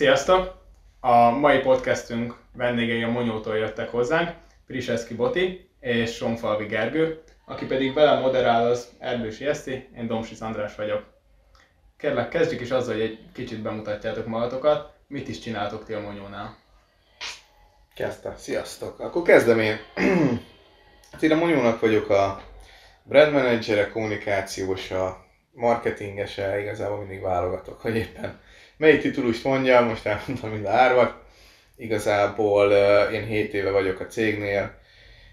Sziasztok! A mai podcastünk vendégei a Monyótól jöttek hozzánk, Priseszki Boti és Sonfalvi Gergő, aki pedig velem moderál az Erdősi Eszti, én Domsis András vagyok. Kérlek, kezdjük is azzal, hogy egy kicsit bemutatjátok magatokat, mit is csináltok ti a Monyónál. Kezdte. Sziasztok! Akkor kezdem én. én a Monyónak vagyok a brand managere, kommunikációs, a marketingese, igazából mindig válogatok, hogy éppen melyik titulust mondjam, most elmondtam mind a árvat. Igazából én 7 éve vagyok a cégnél,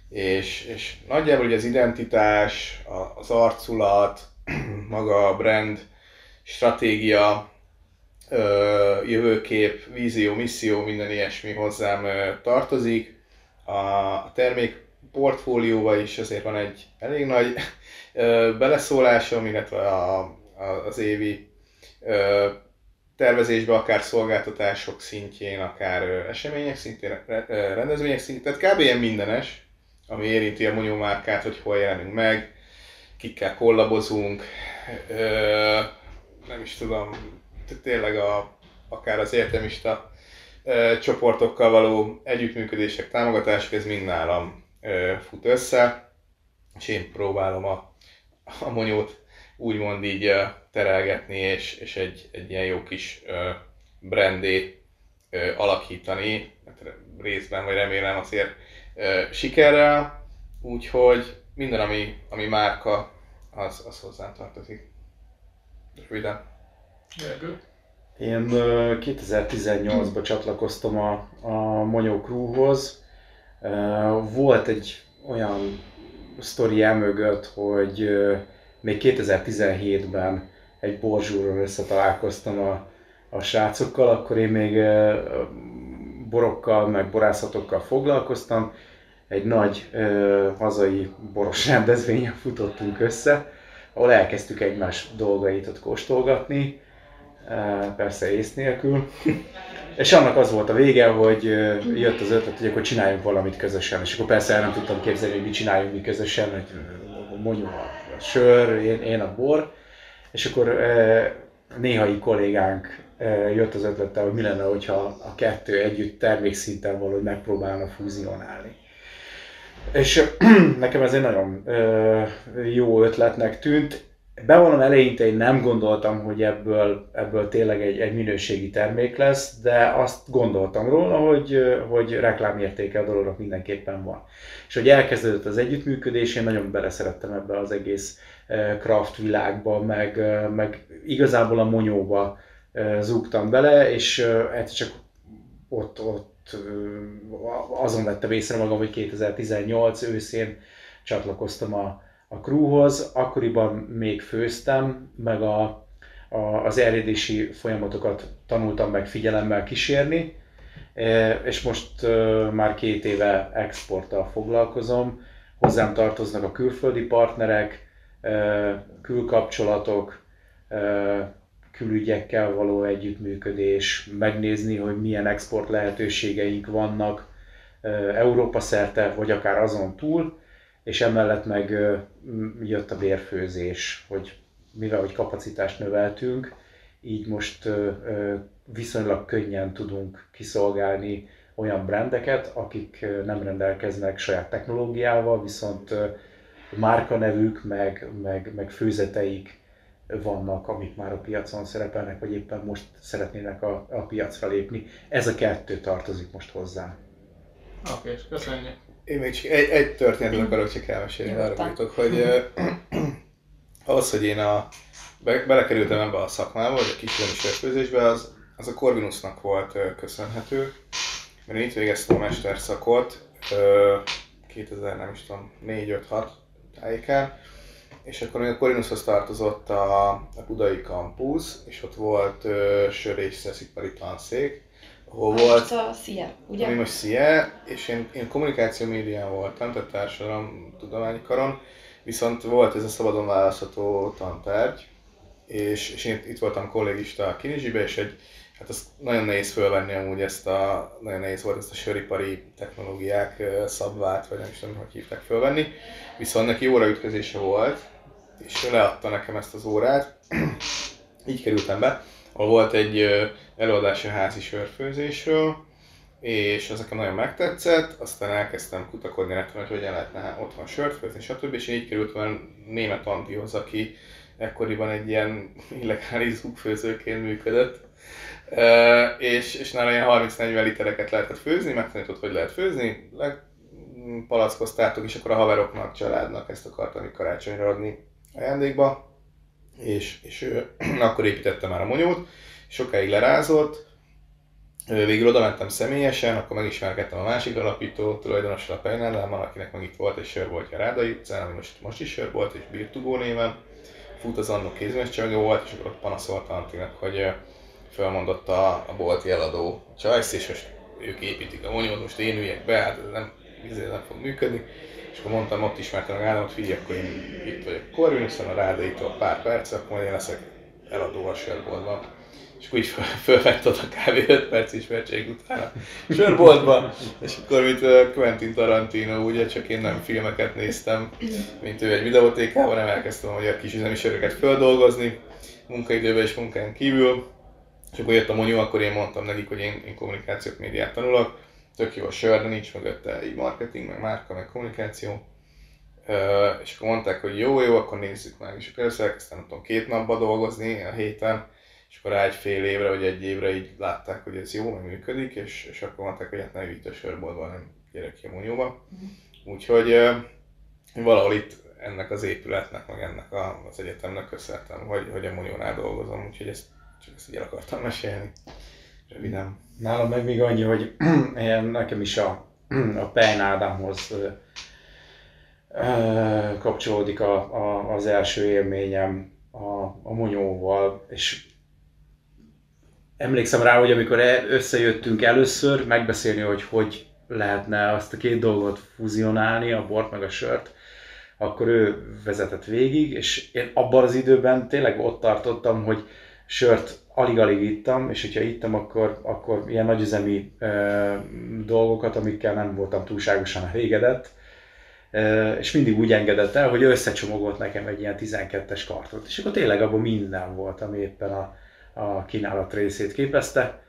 és, és nagyjából ugye az identitás, az arculat, maga a brand, stratégia, jövőkép, vízió, misszió, minden ilyesmi hozzám tartozik. A termék portfólióba is azért van egy elég nagy beleszólásom, illetve a, a, az évi tervezésbe, akár szolgáltatások szintjén, akár események szintjén, rendezvények szintjén, tehát kb. ilyen mindenes, ami érinti a Monyó márkát, hogy hol jelenünk meg, kikkel kollabozunk, nem is tudom, tényleg a, akár az értelmista csoportokkal való együttműködések, támogatások, ez mind nálam fut össze, és én próbálom a, a monyót úgymond így terelgetni, és, és egy, egy ilyen jó kis brandé alakítani, hát részben, vagy remélem azért sikerrel, úgyhogy minden, ami, ami márka, az, az hozzám tartozik. Röviden. Gergő? Én 2018-ban csatlakoztam a, a Monyó Crewhoz. Volt egy olyan sztori elmögött, hogy még 2017-ben egy borzsúron összetalálkoztam a, a srácokkal, akkor én még borokkal, meg borászatokkal foglalkoztam. Egy nagy ö, hazai boros rendezvényen futottunk össze, ahol elkezdtük egymás dolgait ott kóstolgatni, persze ész nélkül. És annak az volt a vége, hogy jött az ötlet, hogy akkor csináljunk valamit közösen. És akkor persze el nem tudtam képzelni, hogy mit csináljunk mi közösen, hogy mondjuk a sör, én, én a bor. És akkor néhai kollégánk jött az ötlettel, hogy mi lenne, hogyha a kettő együtt termékszinten valahogy megpróbálna fúzionálni. És nekem ez egy nagyon jó ötletnek tűnt. Bevallom eleinte én nem gondoltam, hogy ebből, ebből tényleg egy, egy minőségi termék lesz, de azt gondoltam róla, hogy, hogy reklámértéke a dolognak mindenképpen van. És hogy elkezdődött az együttműködés, én nagyon beleszerettem ebbe az egész craft világba, meg, meg igazából a monyóba zúgtam bele, és egyszer csak ott, ott azon vettem észre magam, hogy 2018 őszén csatlakoztam a, a crewhoz, akkoriban még főztem, meg a, a, az eredési folyamatokat tanultam meg figyelemmel kísérni, és most már két éve exporttal foglalkozom, hozzám tartoznak a külföldi partnerek, külkapcsolatok, külügyekkel való együttműködés, megnézni, hogy milyen export lehetőségeink vannak Európa szerte, vagy akár azon túl, és emellett meg jött a bérfőzés, hogy mivel hogy kapacitást növeltünk, így most viszonylag könnyen tudunk kiszolgálni olyan brendeket, akik nem rendelkeznek saját technológiával, viszont márkanevük, meg, meg, meg főzeteik vannak, amik már a piacon szerepelnek, vagy éppen most szeretnének a, a piacra lépni. Ez a kettő tartozik most hozzám. Oké, és köszönjük. Én még csak egy, egy történetet akarok csak elmesélni, arra jutok, hogy az, hogy én a, be, belekerültem ebbe a szakmába, vagy a kisülemi sörfőzésbe, az, az a Corvinusnak volt köszönhető. Mert én itt végeztem a mesterszakot, uh, 2000, nem is tudom, 4-5-6 tájékán, és akkor a Corinushoz tartozott a, a Budai Campus, és ott volt uh, sör és szeszipari tanszék, ahol most volt... a SZIE, ugye? Ami most SZIE, és én, én kommunikáció médián voltam, tehát társadalom tudományi karon, viszont volt ez a szabadon választható tantárgy, és, és én itt voltam kollégista a Kinizsibe, és egy, hát az nagyon nehéz fölvenni amúgy ezt a, nagyon nehéz volt ezt a söripari technológiák szabvát, vagy nem is tudom, hogy hívták fölvenni, viszont neki óraütközése volt, és ő leadta nekem ezt az órát, így kerültem be. ahol volt egy előadás a házi sörfőzésről, és az nekem nagyon megtetszett, aztán elkezdtem kutakodni nekem, hogy hogyan lehetne otthon sört főzni, stb. És így került olyan német Antihoz, aki ekkoriban egy ilyen illegális zugfőzőként működött, és, és nála ilyen 30-40 litereket lehetett főzni, megtanított, hogy lehet főzni, palackoztátok, és akkor a haveroknak, családnak ezt akartam karácsonyra adni ajándékba, és, és ő, akkor építette már a monyót, sokáig lerázott, Végül oda mentem személyesen, akkor megismerkedtem a másik alapító tulajdonossal a Pejnellel, akinek meg itt volt egy sörboltja Rádai utcán, ami most, most is sörbolt, és Birtugó néven. Fut az annó kézműves volt, és akkor ott panaszolta Antinek, hogy felmondott a, a bolti eladó Csajsz, és most ők építik a monyót, most én üljek be, hát ez nem, ez nem fog működni. És akkor mondtam, ott ismertem a Ádámot, figyelj, akkor én itt vagyok Corvinuson, a Rádaitól pár perc, akkor majd én leszek eladó a sörboltban és akkor így fölvett oda kb. 5 perc ismertség után a sörboltba, és akkor mint Quentin Tarantino, ugye csak én nem filmeket néztem, mint ő egy videótékában, nem elkezdtem a kis üzemi söröket földolgozni, munkaidőben és munkán kívül, és akkor jött a monyó, akkor én mondtam nekik, hogy én, én kommunikációt, médiát tanulok, tök jó a sör, de nincs mögötte így marketing, meg márka, meg kommunikáció. Uh, és akkor mondták, hogy jó, jó, akkor nézzük meg. És akkor először elkezdtem, tudom, két napba dolgozni a héten, és akkor rá egy fél évre vagy egy évre így látták, hogy ez jó, meg működik, és, és akkor mondták, hogy hát ne itt a sörboltban, hanem gyere ki a Monyóba. Mm. Úgyhogy uh, valahol itt ennek az épületnek, meg ennek az egyetemnek köszönhetem, hogy, hogy a Monyónál dolgozom, úgyhogy ezt csak ezt így el akartam mesélni. Röviden. Nálam meg még annyi, hogy nekem is a, a Pejn Ádámhoz kapcsolódik a, a, az első élményem a, a Monyóval, és emlékszem rá, hogy amikor e- összejöttünk először megbeszélni, hogy hogy lehetne azt a két dolgot fuzionálni, a bort meg a sört, akkor ő vezetett végig, és én abban az időben tényleg ott tartottam, hogy sört alig-alig ittam, és hogyha ittam, akkor, akkor ilyen nagyüzemi e, dolgokat, amikkel nem voltam túlságosan elégedett, e, és mindig úgy engedett el, hogy összecsomagolt nekem egy ilyen 12-es kartot, és akkor tényleg abban minden volt, ami éppen a, a kínálat részét képezte.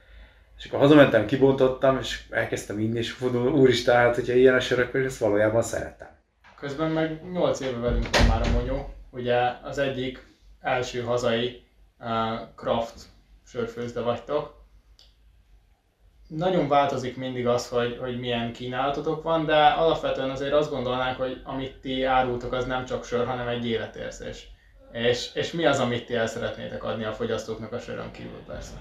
És akkor hazamentem, kibontottam, és elkezdtem inni, és mondom, úristen, hát hogyha ilyen a sör, akkor ezt valójában szerettem. Közben meg 8 éve velünk van már a Monyó. Ugye az egyik első hazai craft sörfőzde vagytok. Nagyon változik mindig az, hogy, hogy milyen kínálatotok van, de alapvetően azért azt gondolnánk, hogy amit ti árultok, az nem csak sör, hanem egy életérzés. És, és mi az, amit ti el szeretnétek adni a fogyasztóknak a sörön kívül persze?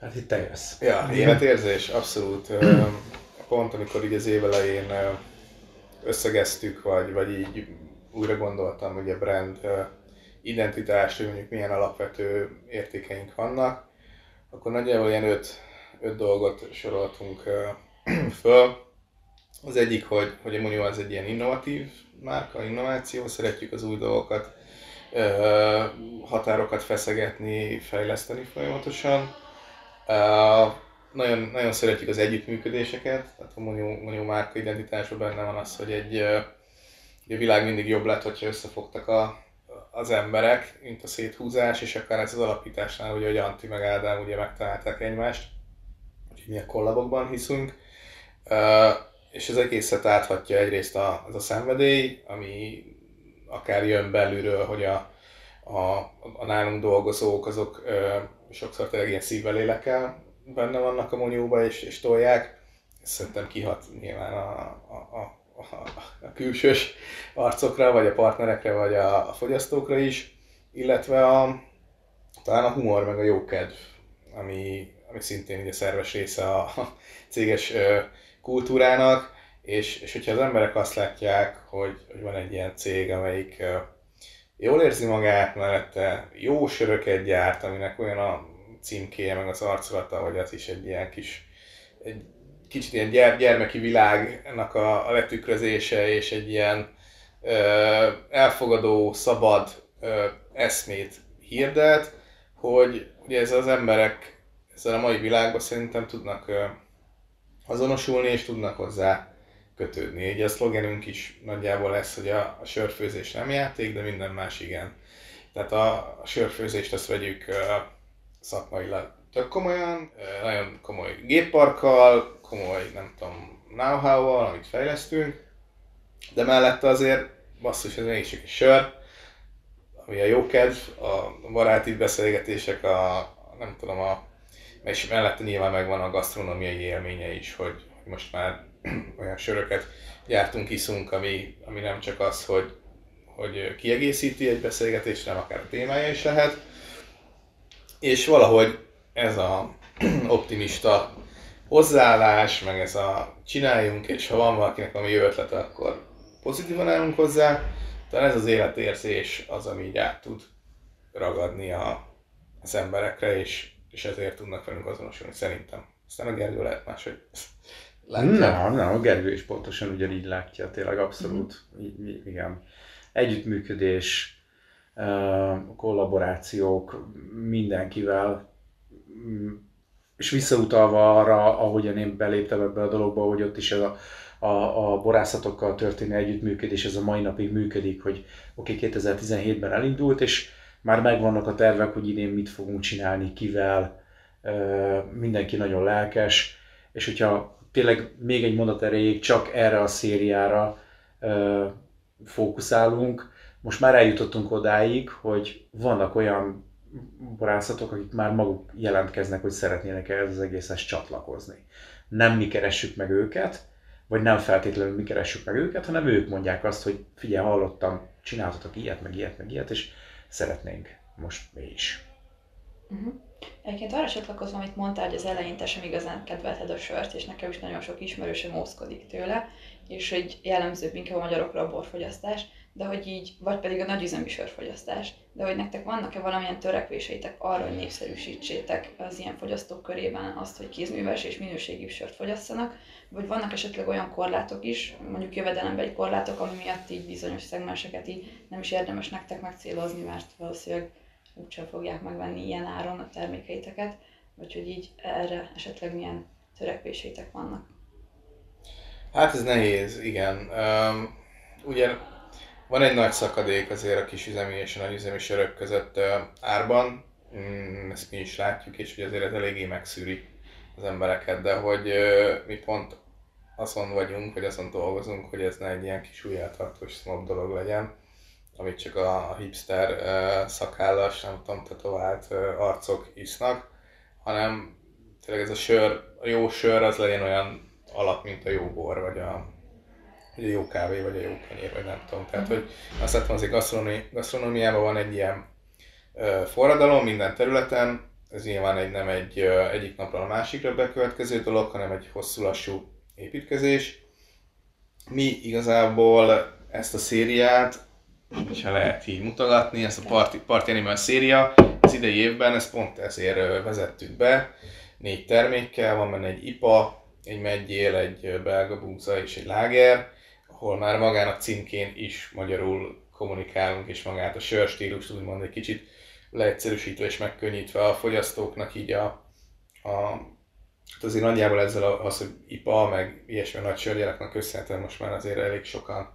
Hát itt te jössz. Ja, életérzés, abszolút. Pont amikor így az év elején összegeztük, vagy, vagy így újra gondoltam, hogy a brand identitást, hogy mondjuk milyen alapvető értékeink vannak, akkor nagyjából ilyen öt, öt dolgot soroltunk föl. Az egyik, hogy, hogy a Munio az egy ilyen innovatív márka, innováció, szeretjük az új dolgokat, határokat feszegetni, fejleszteni folyamatosan. Nagyon, nagyon szeretjük az együttműködéseket, tehát a Monio, Monio márka identitásban benne van az, hogy egy, a világ mindig jobb lett, hogyha összefogtak a, az emberek, mint a széthúzás, és akár ez az alapításnál, ugye, hogy Anti meg Ádám ugye megtalálták egymást, úgyhogy mi a kollabokban hiszünk és az egészet áthatja egyrészt a, az a szenvedély, ami akár jön belülről, hogy a, a, a nálunk dolgozók azok sokszor tényleg ilyen szívvel lélekkel benne vannak a monyóba és, és tolják. Ez szerintem kihat nyilván a, a, a, a, külsős arcokra, vagy a partnerekre, vagy a, a fogyasztókra is, illetve a, talán a humor, meg a jókedv, ami, ami szintén ugye szerves része a, céges kultúrának, és, és hogyha az emberek azt látják, hogy, hogy van egy ilyen cég, amelyik jól érzi magát, mellette jó söröket gyárt, aminek olyan a címkéje, meg az arculata, hogy az is egy ilyen kis, egy kicsit ilyen gyere, gyermeki világnak a, a letükrözése, és egy ilyen ö, elfogadó, szabad ö, eszmét hirdet, hogy ugye ez az emberek ezzel a mai világban szerintem tudnak ö, azonosulni, és tudnak hozzá kötődni. Ugye a szlogenünk is nagyjából lesz, hogy a, a sörfőzés nem játék, de minden más igen. Tehát a, a sörfőzést azt vegyük szakmailag tök komolyan, nagyon komoly gépparkkal, komoly, nem tudom, know-how-val, amit fejlesztünk, de mellette azért basszus, ez mégis csak egy sör, ami a jókedv, a baráti beszélgetések, a, nem tudom, a, és mellette nyilván megvan a gasztronómiai élménye is, hogy most már olyan söröket gyártunk, iszunk, ami, ami nem csak az, hogy, hogy kiegészíti egy beszélgetést, hanem akár a témája is lehet. És valahogy ez a optimista hozzáállás, meg ez a csináljunk, és ha van valakinek valami jó ötlete, akkor pozitívan állunk hozzá. Tehát ez az életérzés az, ami így át tud ragadni a, az emberekre, és, és ezért tudnak velünk azonosulni, szerintem. Aztán a Gergő lehet máshogy látja. Nem, nem, a Gergő is pontosan ugyanígy látja, tényleg abszolút, mm. igen. Együttműködés, kollaborációk mindenkivel, és visszautalva arra, ahogyan én beléptem ebbe a dologba, hogy ott is ez a, a, a borászatokkal történő együttműködés, ez a mai napig működik, hogy oké, okay, 2017-ben elindult, és már megvannak a tervek, hogy idén mit fogunk csinálni, kivel, mindenki nagyon lelkes, és hogyha tényleg még egy mondat erejéig csak erre a szériára fókuszálunk, most már eljutottunk odáig, hogy vannak olyan borászatok, akik már maguk jelentkeznek, hogy szeretnének ehhez az egészhez csatlakozni. Nem mi keressük meg őket, vagy nem feltétlenül mi keressük meg őket, hanem ők mondják azt, hogy figyelj, hallottam, csináltatok ilyet, meg ilyet, meg ilyet, és szeretnénk most mi is. Uh-huh. Egyébként arra csatlakozom, amit mondtál, hogy az elején te sem igazán kedvelted a sört, és nekem is nagyon sok ismerősöm mózkodik tőle, és hogy jellemzőbb inkább a magyarokra a borfogyasztás, de hogy így, vagy pedig a nagyüzemi sörfogyasztás, de hogy nektek vannak-e valamilyen törekvéseitek arra, hogy népszerűsítsétek az ilyen fogyasztók körében azt, hogy kézműves és minőségi sört fogyasszanak, vagy vannak esetleg olyan korlátok is, mondjuk jövedelembeli korlátok, ami miatt így bizonyos szegmenseket így nem is érdemes nektek megcélozni, mert valószínűleg úgysem fogják megvenni ilyen áron a termékeiteket, vagy hogy így erre esetleg milyen törekvéseitek vannak? Hát ez nehéz, igen. Um, ugye van egy nagy szakadék azért a kisüzemi és a nagyüzemi sörök között árban, mm, ezt mi is látjuk, és hogy azért ez eléggé megszűri az embereket, de hogy mi pont azon vagyunk, hogy azon dolgozunk, hogy ez ne egy ilyen kis újjátartós snob dolog legyen, amit csak a hipster szakállas, nem tudom, tetovált arcok isznak, hanem tényleg ez a sör, a jó sör az legyen olyan alap, mint a jó bor, vagy a, a jó kávé, vagy a jó kenyér, vagy nem tudom. Tehát, hogy azt látom, hogy gasztronómi, gasztronómiában van egy ilyen uh, forradalom minden területen, ez nyilván egy, nem egy uh, egyik napról a másikra bekövetkező dolog, hanem egy hosszú lassú építkezés. Mi igazából ezt a szériát, és lehet így mutogatni, ezt a Party, Party Animal széria, az idei évben ezt pont ezért vezettük be. Négy termékkel, van benne egy IPA, egy megyél, egy belga búza és egy láger, ahol már magának címkén is magyarul kommunikálunk, és magát a sörstílust úgymond egy kicsit leegyszerűsítve és megkönnyítve a fogyasztóknak így a, a Hát azért nagyjából ezzel az, hogy IPA, meg ilyesmi nagy sörgyáraknak köszönhetően most már azért elég sokan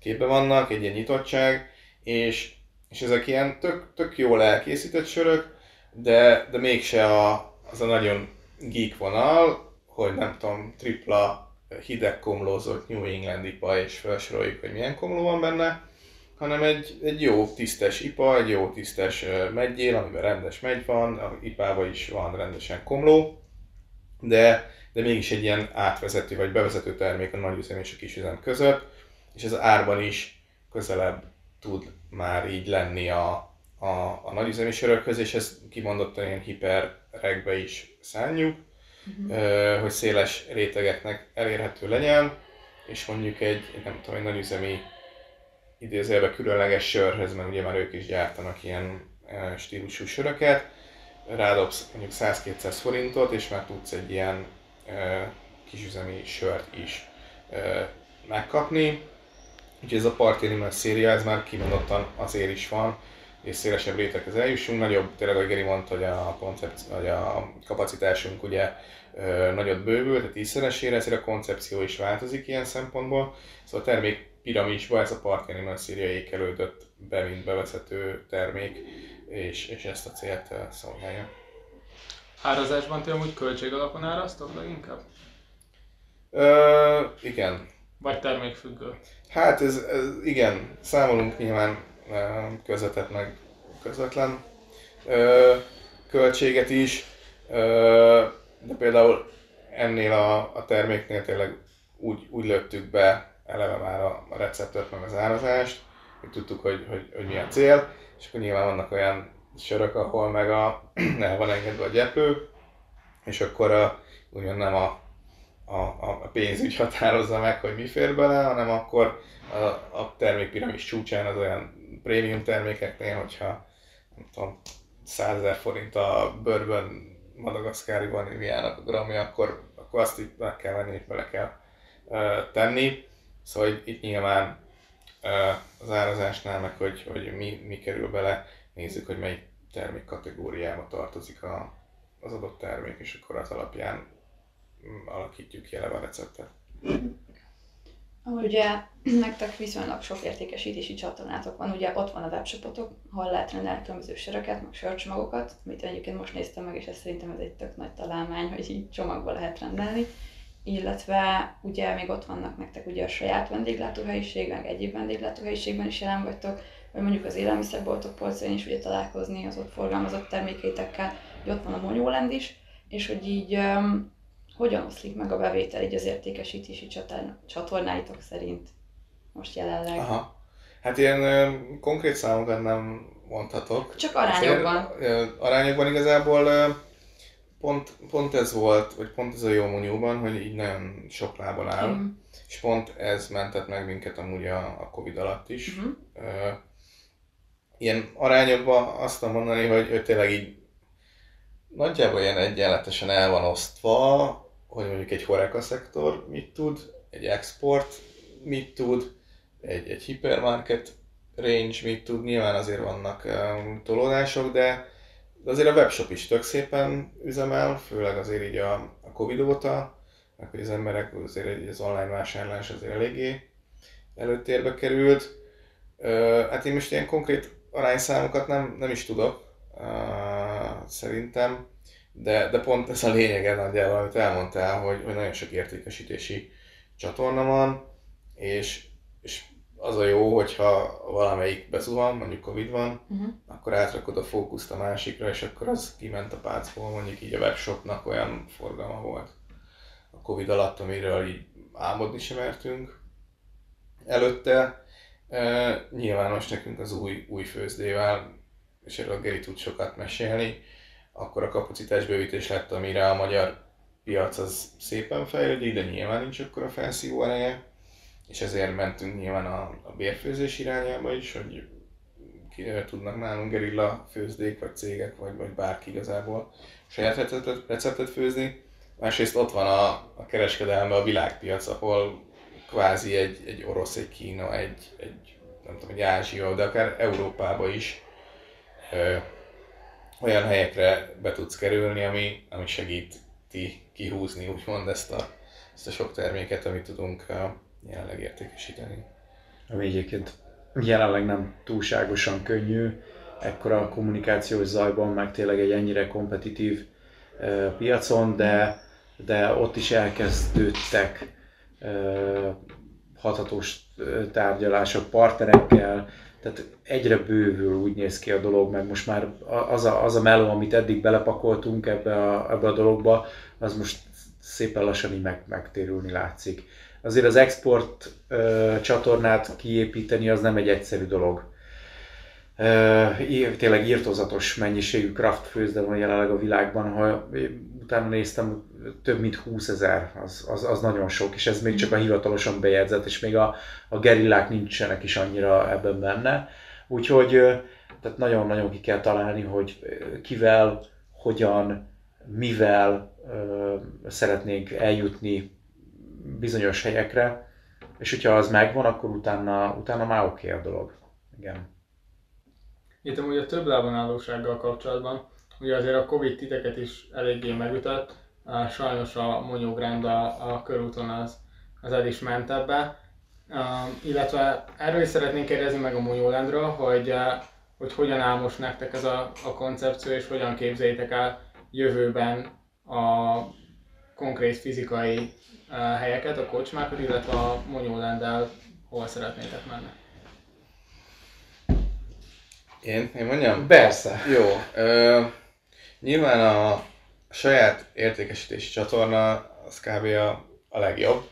képbe vannak, egy ilyen nyitottság, és, és ezek ilyen tök, tök jól elkészített sörök, de, de mégse a, az a nagyon geek vonal, hogy nem tudom, tripla hideg komlózott New England IPA, és felsoroljuk, hogy milyen komló van benne, hanem egy, egy jó tisztes IPA, egy jó tisztes megyél, amiben rendes megy van, a IPA-ban is van rendesen komló, de, de mégis egy ilyen átvezető vagy bevezető termék a nagyüzem és a kisüzem között, és ez árban is közelebb tud már így lenni a, a, a nagyüzemi sörökhöz, és ez kimondottan ilyen hiperregbe is szálljuk, uh-huh. hogy széles rétegeknek elérhető legyen, és mondjuk egy, nem tudom, egy nagyüzemi idézőjelben különleges sörhöz, mert ugye már ők is gyártanak ilyen stílusú söröket, rádobsz mondjuk 100-200 forintot, és már tudsz egy ilyen kisüzemi sört is megkapni. Úgyhogy ez a Party Animal széria, ez már kimondottan azért is van, és szélesebb réteghez eljussunk. Nagyobb, tényleg, ahogy Geri mondta, hogy a, koncept, vagy a kapacitásunk ugye e, nagyot bővül, tehát tízszeresére, ezért a koncepció is változik ilyen szempontból. Szóval a termék piramisba ez a Park Animal szíria ékelődött be, mint bevezető termék, és, és ezt a célt szolgálja. Árazásban ti amúgy költség alapon árasztok leginkább? Ö, igen. Vagy termékfüggő? Hát ez, ez igen, számolunk nyilván ö, közvetett meg közvetlen költséget is, de például ennél a, a terméknél tényleg úgy, úgy lőttük be eleve már a, a receptet, meg az árazást, hogy tudtuk, hogy, hogy, hogy mi a cél, és akkor nyilván vannak olyan sörök, ahol meg a, el van engedve a gyeplő, és akkor a, úgymond nem a, a, a pénzügy határozza meg, hogy mi fér bele, hanem akkor a, a termékpiramis csúcsán az olyan prémium termékeknél, hogyha nem tudom, 100 ezer forint a bőrben madagaszkári vaníliának a gramja, akkor, akkor azt itt meg kell venni, bele kell uh, tenni. Szóval itt nyilván uh, az árazásnál, meg hogy, hogy mi, mi kerül bele, nézzük, hogy melyik termék kategóriába tartozik a, az adott termék, és akkor az alapján mm, alakítjuk ki eleve a receptet. Amúgy ugye nektek viszonylag sok értékesítési csatornátok van, ugye ott van a webshopotok, ahol lehet rendelni különböző söröket, meg sörcsomagokat, amit egyébként most néztem meg, és ez szerintem ez egy tök nagy találmány, hogy így csomagba lehet rendelni. Illetve ugye még ott vannak nektek ugye a saját vendéglátóhelyiség, meg egyéb vendéglátóhelyiségben is jelen vagytok, vagy mondjuk az élelmiszerboltok polcain is ugye találkozni az ott forgalmazott termékeitekkel, hogy ott van a Monyóland is, és hogy így um, hogyan oszlik meg a bevétel így az értékesítési csatornáitok szerint most jelenleg? Aha. Hát ilyen ö, konkrét számokat nem mondhatok. Csak arányokban. Azért, ö, arányokban igazából ö, pont, pont ez volt, vagy pont ez a jó munyóban, hogy így nagyon sok lábon áll, Mhm. és pont ez mentett meg minket amúgy a, a Covid alatt is. Mhm. Ö, ilyen arányokban azt tudom mondani, hogy, hogy tényleg így nagyjából ilyen egyenletesen el van osztva, hogy mondjuk egy horeca szektor mit tud, egy export mit tud, egy, egy hipermarket range mit tud, nyilván azért vannak um, tolódások, de, de azért a webshop is tök szépen üzemel, főleg azért így a, a Covid óta, meg hogy az emberek azért az online vásárlás azért eléggé előtérbe került. Ö, hát én most ilyen konkrét arányszámokat nem, nem is tudok, uh, szerintem, de, de pont ez a lényege nagyjából, amit elmondtál, hogy, hogy nagyon sok értékesítési csatorna van, és, és az a jó, hogyha valamelyik bezuhan, mondjuk Covid van, Mhm. akkor átrakod a fókuszt a másikra, és akkor az kiment a pácból, mondjuk így a webshopnak olyan forgalma volt a Covid alatt, amiről így álmodni sem mertünk előtte. E, nyilván most nekünk az új, új főzdével, és erről Geri tud sokat mesélni, akkor a kapacitásbővítés lett, amire a magyar piac az szépen fejlődik, de nyilván nincs akkor a felszívó ereje, és ezért mentünk nyilván a, a bérfőzés irányába is, hogy ki tudnak nálunk gerilla főzdék, vagy cégek, vagy, vagy bárki igazából saját receptet, receptet főzni. Másrészt ott van a, a kereskedelemben a világpiac, ahol kvázi egy, egy orosz, egy Kína, egy, egy nem tudom, egy Ázsia, de akár Európába is ö, olyan helyekre be tudsz kerülni, ami, ami segíti kihúzni úgymond ezt a, ezt a sok terméket, amit tudunk ö, jelenleg értékesíteni. ami egyébként jelenleg nem túlságosan könnyű, ekkora a kommunikációs zajban, meg tényleg egy ennyire kompetitív ö, piacon, de, de ott is elkezdődtek ö, hathatós ö, tárgyalások partnerekkel, tehát egyre bővül úgy néz ki a dolog, meg most már az a, az a meló, amit eddig belepakoltunk ebbe a, ebbe a dologba, az most szépen lassan így meg, megtérülni látszik azért az export ö, csatornát kiépíteni az nem egy egyszerű dolog. Ö, tényleg írtozatos mennyiségű craft főzde van jelenleg a világban, ha utána néztem, több mint 20 ezer, az, az, az nagyon sok, és ez még csak a hivatalosan bejegyzett, és még a, a gerillák nincsenek is annyira ebben benne. Úgyhogy tehát nagyon-nagyon ki kell találni, hogy kivel, hogyan, mivel ö, szeretnénk eljutni bizonyos helyekre, és hogyha az megvan, akkor utána, utána már oké a dolog. Igen. Itt amúgy a több lábon állósággal kapcsolatban, ugye azért a Covid titeket is eléggé megütött, sajnos a Monyó Grand a, a körúton az, az el is ment ebbe. Uh, illetve erről is szeretnénk kérdezni meg a Monyolandról, hogy, uh, hogy hogyan áll most nektek ez a, a koncepció, és hogyan képzeljétek el jövőben a konkrét fizikai uh, helyeket, a kocsmákat, illetve a Monyolanddel hol szeretnétek menni. Én, én mondjam? Persze. Jó. Ö, nyilván a saját értékesítési csatorna az kb. a, a legjobb.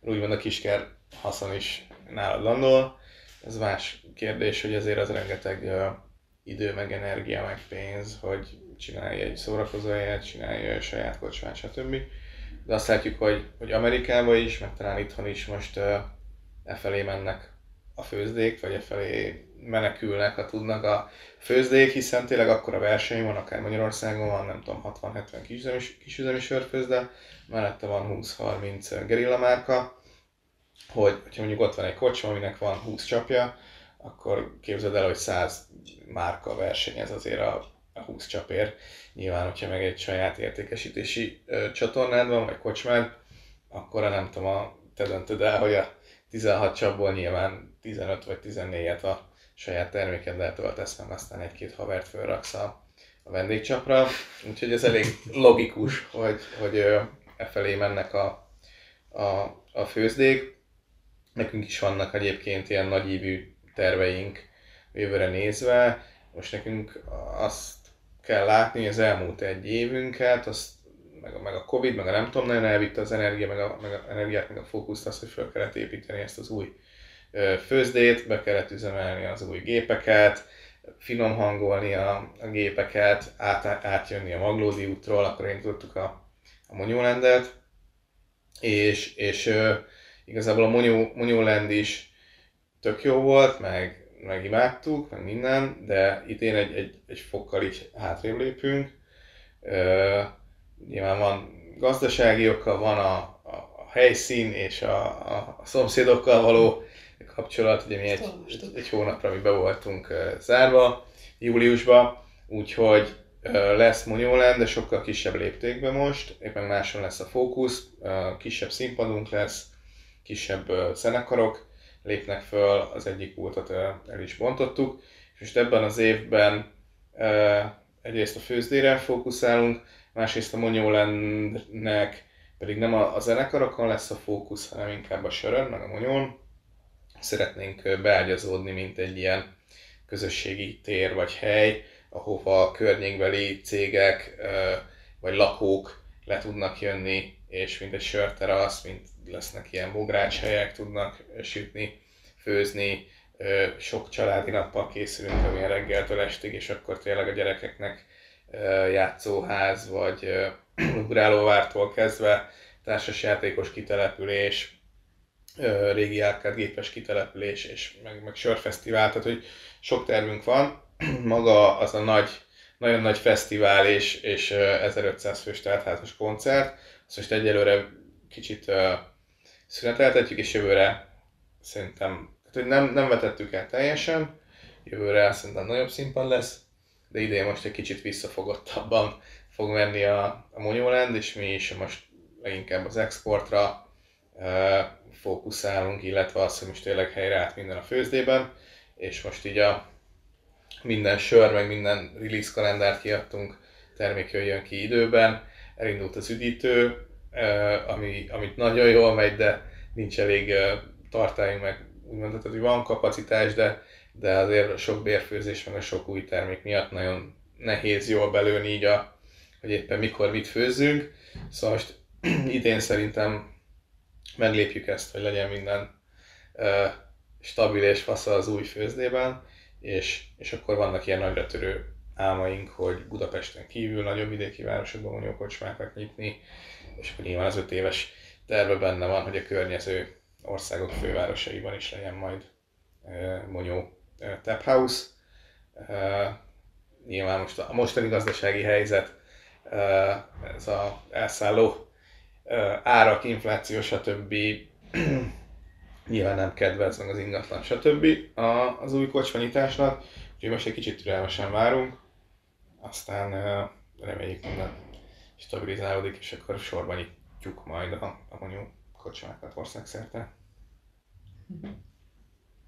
Úgymond a kisker haszon is nálad landol. Ez más kérdés, hogy azért az rengeteg ö, idő, meg energia, meg pénz, hogy csinálj egy szórakozóhelyet, csinálj egy saját kocsmát, stb. De azt látjuk, hogy, hogy Amerikában is, meg talán itthon is most uh, e felé mennek a főzdék, vagy e felé menekülnek, ha tudnak a főzdék, hiszen tényleg akkor a verseny van, akár Magyarországon van, nem tudom, 60-70 kisüzemi, kisüzemi sörfőzde, mellette van 20-30 gerilla márka, hogy ha mondjuk ott van egy kocsma, aminek van 20 csapja, akkor képzeld el, hogy 100 márka versenyez azért a, a 20 csapért. Nyilván, hogyha meg egy saját értékesítési ö, csatornád van, vagy kocsmád, akkor nem tudom, a, te döntöd el, hogy a 16 csapból nyilván 15 vagy 14-et a saját termékeddel töltesz meg, aztán egy-két havert fölraksz a, a vendégcsapra. Úgyhogy ez elég logikus, hogy, hogy e felé mennek a, a, a főzdék. Nekünk is vannak egyébként ilyen nagyívű terveink jövőre nézve. Most nekünk azt kell látni, hogy az elmúlt egy évünket, azt meg a, meg a Covid, meg a nem tudom, nagyon elvitte az energia, meg a, meg a energiát, meg a fókuszt, azt, hogy fel kellett építeni ezt az új főzdét, be kellett üzemelni az új gépeket, finom hangolni a, a gépeket, át, átjönni a Maglódi útról, akkor indítottuk a, a Monyolandet, és, és uh, igazából a Monyoland is tök jó volt, meg, meg imádtuk, meg minden, de itt én egy, egy, egy fokkal így hátrébb lépünk. Uh, nyilván van gazdasági oka, van a, a, a helyszín és a, a, a szomszédokkal való kapcsolat, ugye mi egy, egy, egy hónapra mi be voltunk uh, zárva, júliusban, úgyhogy uh, lesz Monyoland, de sokkal kisebb léptékben most, éppen máson lesz a fókusz, uh, kisebb színpadunk lesz, kisebb uh, zenekarok lépnek föl, az egyik uh, el is bontottuk, és most ebben az évben uh, egyrészt a főzdére fókuszálunk, másrészt a Monyolandnek pedig nem a, a zenekarokon lesz a fókusz, hanem inkább a sörön, meg a Monyon, szeretnénk beágyazódni, mint egy ilyen közösségi tér vagy hely, ahova környékbeli cégek vagy lakók le tudnak jönni, és mint egy sörterasz, mint lesznek ilyen bográcshelyek, tudnak sütni, főzni, sok családi nappal készülünk, amilyen reggeltől estig, és akkor tényleg a gyerekeknek játszóház, vagy ugrálóvártól kezdve társasjátékos kitelepülés, régi arcade gépes kitelepülés és meg, meg sörfesztivál, tehát hogy sok tervünk van. Maga az a nagy, nagyon nagy fesztivál és, és 1500 fős teltházas koncert, azt most egyelőre kicsit uh, szüneteltetjük, és jövőre szerintem, tehát hogy nem, nem vetettük el teljesen, jövőre szerintem nagyobb színpad lesz, de idén most egy kicsit visszafogottabban fog menni a, a Monyoland, és mi is most leginkább az exportra fókuszálunk, illetve azt, hogy most tényleg helyreállt minden a főzdében, és most így a minden sör, meg minden release kalendárt kiadtunk, termék jöjjön ki időben, elindult az üdítő, ami, amit nagyon jól megy, de nincs elég tartályunk, meg úgy mondhatod, hogy van kapacitás, de, de azért sok bérfőzés, meg a sok új termék miatt nagyon nehéz jól belőni így, a, hogy éppen mikor mit főzzünk. Szóval most idén szerintem meglépjük ezt, hogy legyen minden stabil és fasz az új főzdében, és, és akkor vannak ilyen nagyra törő álmaink, hogy Budapesten kívül nagyobb vidéki városokban mondjuk kocsmákat nyitni, és akkor nyilván az öt éves terve benne van, hogy a környező országok fővárosaiban is legyen majd uh, Monyó uh, Tap House. Nyilván most a, a mostani gazdasági helyzet, uh, ez a elszálló árak, infláció, stb. nyilván nem kedvez meg az ingatlan, stb. az új kocsmanyitásnak, úgyhogy most egy kicsit türelmesen várunk, aztán reméljük minden stabilizálódik, és akkor sorban nyitjuk majd a, a mondjuk kocsmákat országszerte.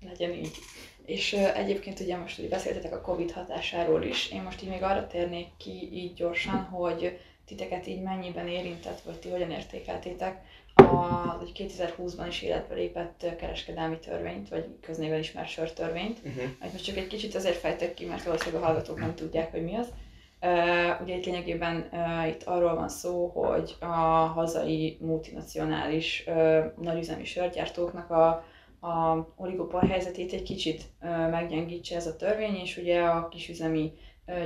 Legyen így. És egyébként ugye most ugye beszéltetek a Covid hatásáról is, én most így még arra térnék ki így gyorsan, hogy titeket így mennyiben érintett, vagy ti hogyan értékeltétek az, hogy 2020-ban is életbe lépett kereskedelmi törvényt, vagy köznéven ismert sörtörvényt. Uh-huh. Most csak egy kicsit azért fejtek ki, mert valószínűleg a hallgatók nem tudják, hogy mi az. Uh, ugye itt lényegében uh, itt arról van szó, hogy a hazai multinacionális uh, nagyüzemi sörgyártóknak a, a oligopol helyzetét egy kicsit meggyengítse ez a törvény, és ugye a kisüzemi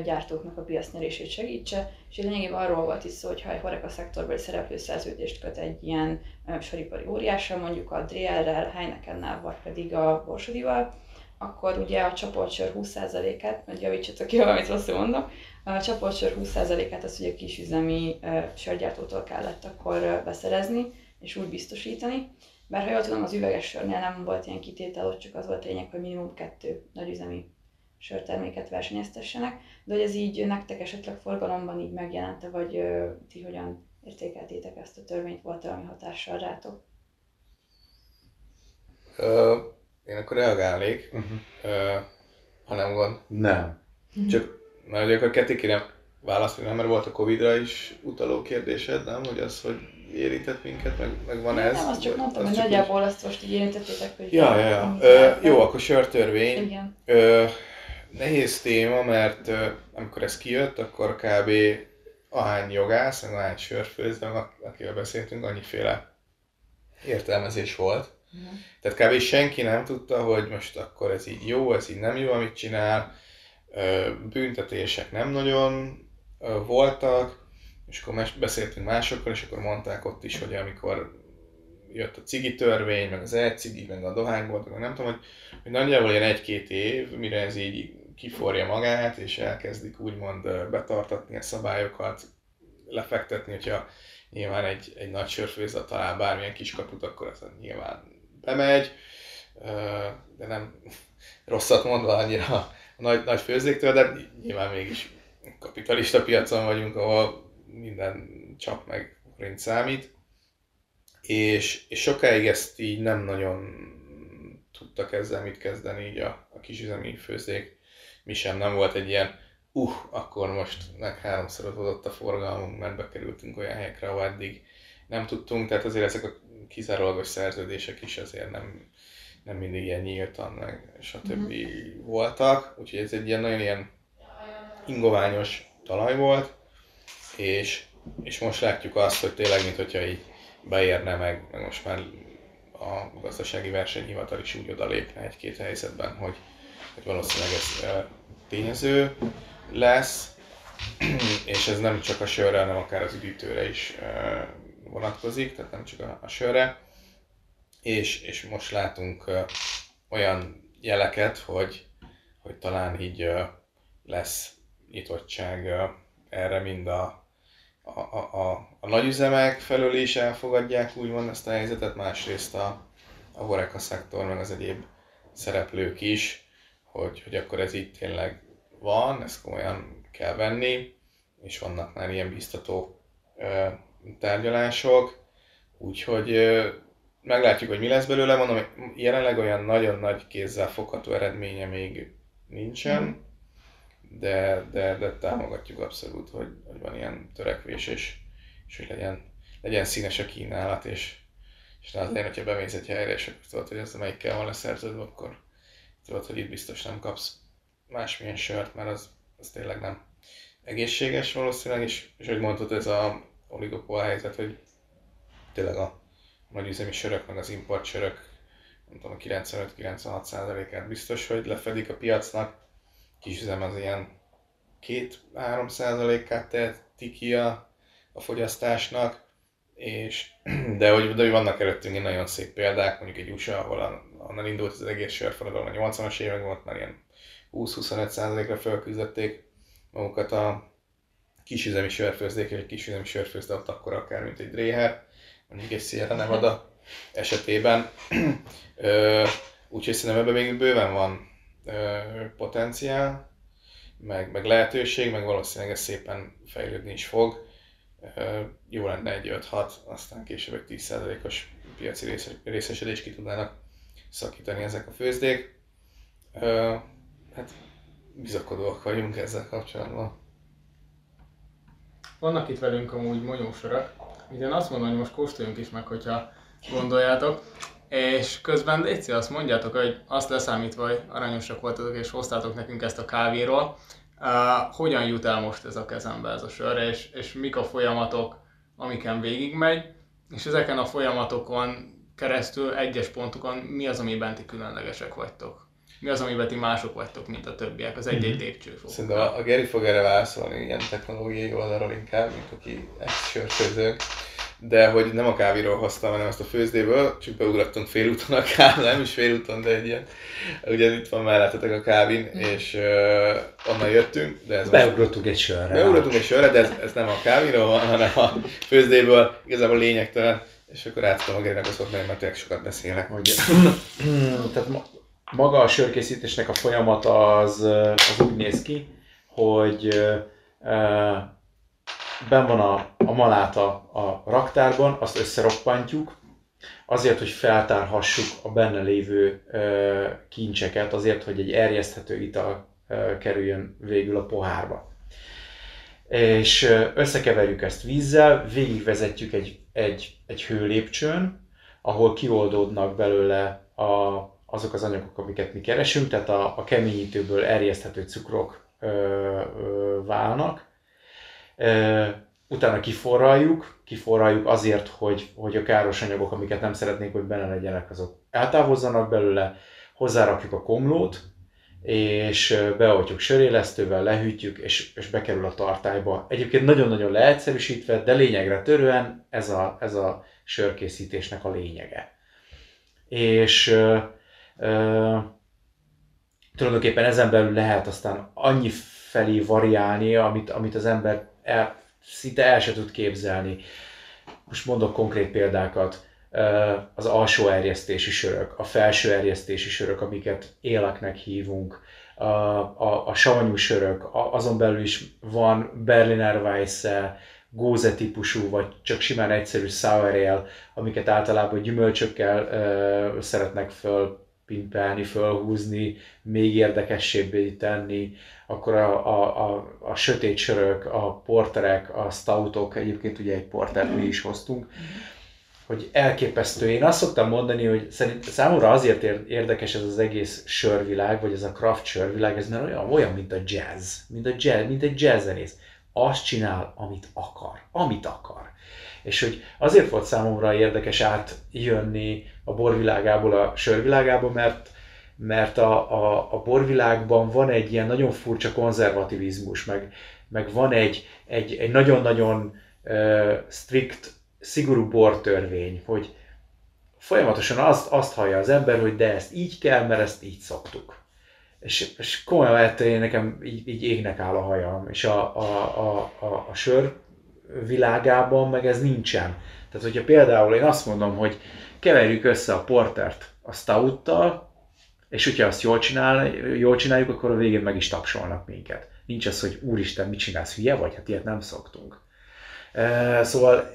gyártóknak a piacnyerését segítse, és lényegében arról volt is szó, hogy ha egy horeka szektorbeli szereplő szerződést köt egy ilyen soripari óriással, mondjuk a Drielrel, Heinekennel, vagy pedig a Borsodival, akkor ugye a csoportsör 20%-át, mert javítsatok ki, valamit rosszul mondom, a csoportsör 20%-át azt ugye kisüzemi sörgyártótól kellett akkor beszerezni, és úgy biztosítani. Bár ha jól tudom, az üveges sörnél nem volt ilyen kitétel, ott csak az volt a lényeg, hogy minimum kettő nagyüzemi sörterméket versenyeztessenek, de hogy ez így nektek esetleg forgalomban így megjelente, vagy ö, ti hogyan értékeltétek ezt a törvényt, volt valami hatással rátok? Ö, én akkor reagálnék, uh-huh. ö, ha nem gond. Nem. Csak, mert ugye akkor ketté kéne válaszolni, mert volt a Covid-ra is utaló kérdésed, nem? Hogy az, hogy érintett minket, meg, meg van ez. Nem, azt csak mondtam, hogy nagyjából azt most így érintettétek, hogy... Ja, ja, ja. Ö, jó, akkor sörtörvény. Igen. Ö, nehéz téma, mert amikor ez kijött, akkor kb. ahány jogász, meg ahány sörfőző, akivel beszéltünk, annyiféle értelmezés volt. Uh-huh. Tehát kb. senki nem tudta, hogy most akkor ez így jó, ez így nem jó, amit csinál. Büntetések nem nagyon voltak, és akkor beszéltünk másokkal, és akkor mondták ott is, hogy amikor jött a cigi törvény, meg az e-cigi, meg a dohánybolt, meg nem tudom, hogy, hogy nagyjából ilyen egy-két év, mire ez így kiforja magát, és elkezdik úgymond betartatni a szabályokat, lefektetni, hogyha nyilván egy, egy nagy sörfőzet talál bármilyen kiskaput, akkor az nyilván bemegy, de nem rosszat mondva annyira a nagy, nagy főzéktől, de nyilván mégis kapitalista piacon vagyunk, ahol minden csap meg forint számít, és, és sokáig ezt így nem nagyon tudtak ezzel mit kezdeni így a, a kisüzemi főzék mi sem nem volt egy ilyen, uh, akkor most meg háromszorozódott a forgalmunk, mert bekerültünk olyan helyekre, ahol eddig nem tudtunk, tehát azért ezek a kizárólagos szerződések is azért nem, nem mindig ilyen nyíltan, meg stb. Mm-hmm. voltak, úgyhogy ez egy ilyen nagyon ilyen ingoványos talaj volt, és, és most látjuk azt, hogy tényleg, mint hogyha így beérne meg, meg most már a gazdasági versenyhivatal is úgy odalépne egy-két helyzetben, hogy, hogy valószínűleg ez tényező lesz, és ez nem csak a sörre, hanem akár az üdítőre is vonatkozik, tehát nem csak a, a sörre. És, és most látunk olyan jeleket, hogy, hogy talán így lesz nyitottság erre mind a, a, a, a, a nagyüzemek felől is elfogadják úgymond ezt a helyzetet, másrészt a, a horeka szektor, meg az egyéb szereplők is hogy, hogy akkor ez itt tényleg van, ezt komolyan kell venni, és vannak már ilyen biztató ö, tárgyalások, úgyhogy ö, meglátjuk, hogy mi lesz belőle. Mondom, jelenleg olyan nagyon nagy kézzel fogható eredménye még nincsen, mm. de, de, de támogatjuk abszolút, hogy, hogy van ilyen törekvés, és, és hogy legyen, legyen színes a kínálat, és, és azért, hogyha bemész egy helyre, és akkor tudod, hogy ez melyikkel van leszerződve, akkor tudod, hogy itt biztos nem kapsz másmilyen sört, mert az, az tényleg nem egészséges valószínűleg, és, és hogy mondtad, ez a oligopol helyzet, hogy tényleg a nagyüzemi sörök, meg az import sörök, nem tudom, a 95-96%-át biztos, hogy lefedik a piacnak, kisüzem az ilyen 2-3%-át teheti ki a, a fogyasztásnak, és, de hogy, de hogy vannak előttünk nagyon szép példák, mondjuk egy USA, ahol a, onnan indult az egész sörforradalom, a 80-as években volt már ilyen 20-25%-ra felküzdették magukat a kisüzemi sörfőzdék, egy kisüzemi sörfőzde ott akkor akár, mint egy Dréher, mondjuk egy Sierra Nevada esetében. Úgyhogy szerintem ebben még bőven van ö, potenciál, meg, meg lehetőség, meg valószínűleg ez szépen fejlődni is fog. Ö, jó lenne egy 5-6, aztán később egy 10%-os piaci részesedést ki tudnának szakítani ezek a főzdék. Ö, hát bizakodóak vagyunk ezzel kapcsolatban. Vannak itt velünk amúgy monyósorak. Én azt mondom, hogy most kóstoljunk is meg, hogyha gondoljátok. És közben Léci, azt mondjátok, hogy azt leszámítva, hogy aranyosak voltatok és hoztátok nekünk ezt a kávéról, uh, hogyan jut el most ez a kezembe ez a sör, és, és mik a folyamatok, amiken végigmegy, és ezeken a folyamatokon keresztül, egyes pontokon mi az, amiben ti különlegesek vagytok? Mi az, amiben ti mások vagytok, mint a többiek, az egy-egy lépcsőfok? Szerintem a, a Geri fog erre válaszolni ilyen technológiai oldalról inkább, mint aki egy. De hogy nem a kávéról hoztam, hanem azt a főzdéből, csak beugrottunk félúton a kávé, nem is félúton, de egy ilyen. Ugye itt van mellettetek a kávin, és uh, onnan jöttünk, de ez Beugrottunk egy sörre. Beugrottunk egy sörre, de ez, ez nem a kávéról van, hanem a főzdéből, igazából lényegtelen. És akkor átadom a Gerinek azt mondani, mert tényleg sokat beszélek. Hogy, tehát ma, maga a sörkészítésnek a folyamata az, az úgy néz ki, hogy uh, ben van a, a maláta a raktárban, azt összeroppantjuk, azért, hogy feltárhassuk a benne lévő uh, kincseket, azért, hogy egy erjeszthető ital uh, kerüljön végül a pohárba. És összekeverjük ezt vízzel, végigvezetjük egy, egy, egy hőlépcsőn, ahol kioldódnak belőle a, azok az anyagok, amiket mi keresünk, tehát a, a keményítőből erjeszthető cukrok ö, ö, válnak. Ö, utána kiforraljuk, kiforraljuk azért, hogy, hogy a káros anyagok, amiket nem szeretnénk, hogy benne legyenek, azok eltávozzanak belőle, hozzárakjuk a komlót, és beoltjuk sörélesztővel, lehűtjük, és, és bekerül a tartályba. Egyébként nagyon-nagyon leegyszerűsítve, de lényegre törően ez a, ez a sörkészítésnek a lényege. És tulajdonképpen ezen belül lehet aztán annyi felé variálni, amit, amit az ember el, szinte el se tud képzelni. Most mondok konkrét példákat. Az alsó erjesztési sörök, a felső erjesztési sörök, amiket éleknek hívunk, a, a, a savanyú sörök, azon belül is van Berliner Weisse, góze típusú, vagy csak simán egyszerű sour ale, amiket általában gyümölcsökkel ö, szeretnek föl pimpelni, fölhúzni, még érdekessébbé tenni, akkor a, a, a, a sötét sörök, a porterek, a stoutok, egyébként ugye egy portert mi is hoztunk, hogy elképesztő. Én azt szoktam mondani, hogy szerint számomra azért érdekes ez az egész sörvilág, vagy ez a craft sörvilág, ez mert olyan, olyan mint a jazz, mint, a jazz, mint egy jazzzenész. Azt csinál, amit akar, amit akar. És hogy azért volt számomra érdekes átjönni a borvilágából a sörvilágába, mert, mert a, a, a borvilágban van egy ilyen nagyon furcsa konzervativizmus, meg, meg van egy, egy, egy nagyon-nagyon uh, strikt, szigorú bortörvény, hogy folyamatosan azt, azt hallja az ember, hogy de ezt így kell, mert ezt így szoktuk. És, és komolyan vettem, nekem így, így égnek áll a hajam, és a, a, a, a, a sör világában meg ez nincsen. Tehát, hogyha például én azt mondom, hogy keverjük össze a portert a stouttal, és hogyha azt jól, csinál, jól csináljuk, akkor a végén meg is tapsolnak minket. Nincs az, hogy úristen, mit csinálsz, hülye vagy? Hát ilyet nem szoktunk. Szóval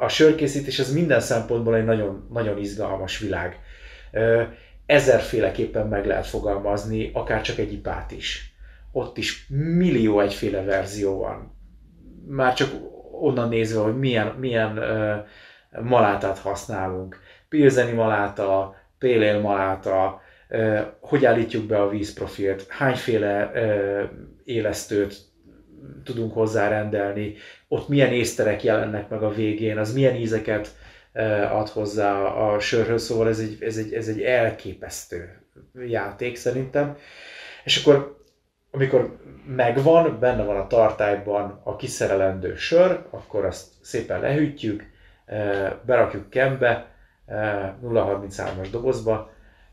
a, sörkészítés az minden szempontból egy nagyon, nagyon izgalmas világ. Ezerféleképpen meg lehet fogalmazni, akár csak egy ipát is. Ott is millió egyféle verzió van már csak onnan nézve, hogy milyen, milyen malátát használunk. Pilzeni maláta, pélél maláta, hogy állítjuk be a vízprofilt, hányféle élesztőt tudunk hozzárendelni, ott milyen észterek jelennek meg a végén, az milyen ízeket ad hozzá a sörhöz, szóval ez egy, ez egy, ez egy elképesztő játék szerintem. És akkor amikor megvan, benne van a tartályban a kiszerelendő sör, akkor azt szépen lehűtjük, eh, berakjuk kembe, 0,33-as eh, dobozba,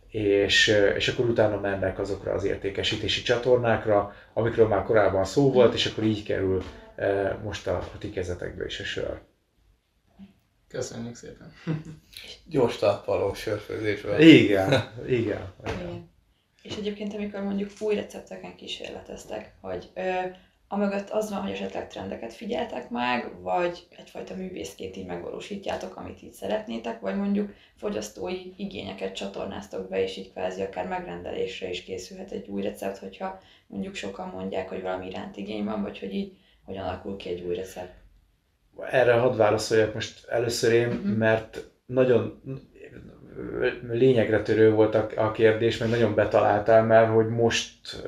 és, és akkor utána mennek azokra az értékesítési csatornákra, amikről már korábban szó volt, és akkor így kerül most a, a ti kezetekbe is a sör. Köszönjük szépen! Gyors talpaló sörfőzésből. Igen, igen. igen. igen. És egyébként, amikor mondjuk új recepteken kísérleteztek, hogy ö, Amögött az van, hogy esetleg trendeket figyeltek meg, vagy egyfajta művészként így megvalósítjátok, amit így szeretnétek, vagy mondjuk fogyasztói igényeket csatornáztok be, és így kvázi akár megrendelésre is készülhet egy új recept, hogyha mondjuk sokan mondják, hogy valami iránt igény van, vagy hogy így hogyan alakul ki egy új recept. Erre hadd válaszoljak most először én, uh-huh. mert nagyon lényegre törő volt a, a kérdés, mert nagyon betaláltál, mert hogy most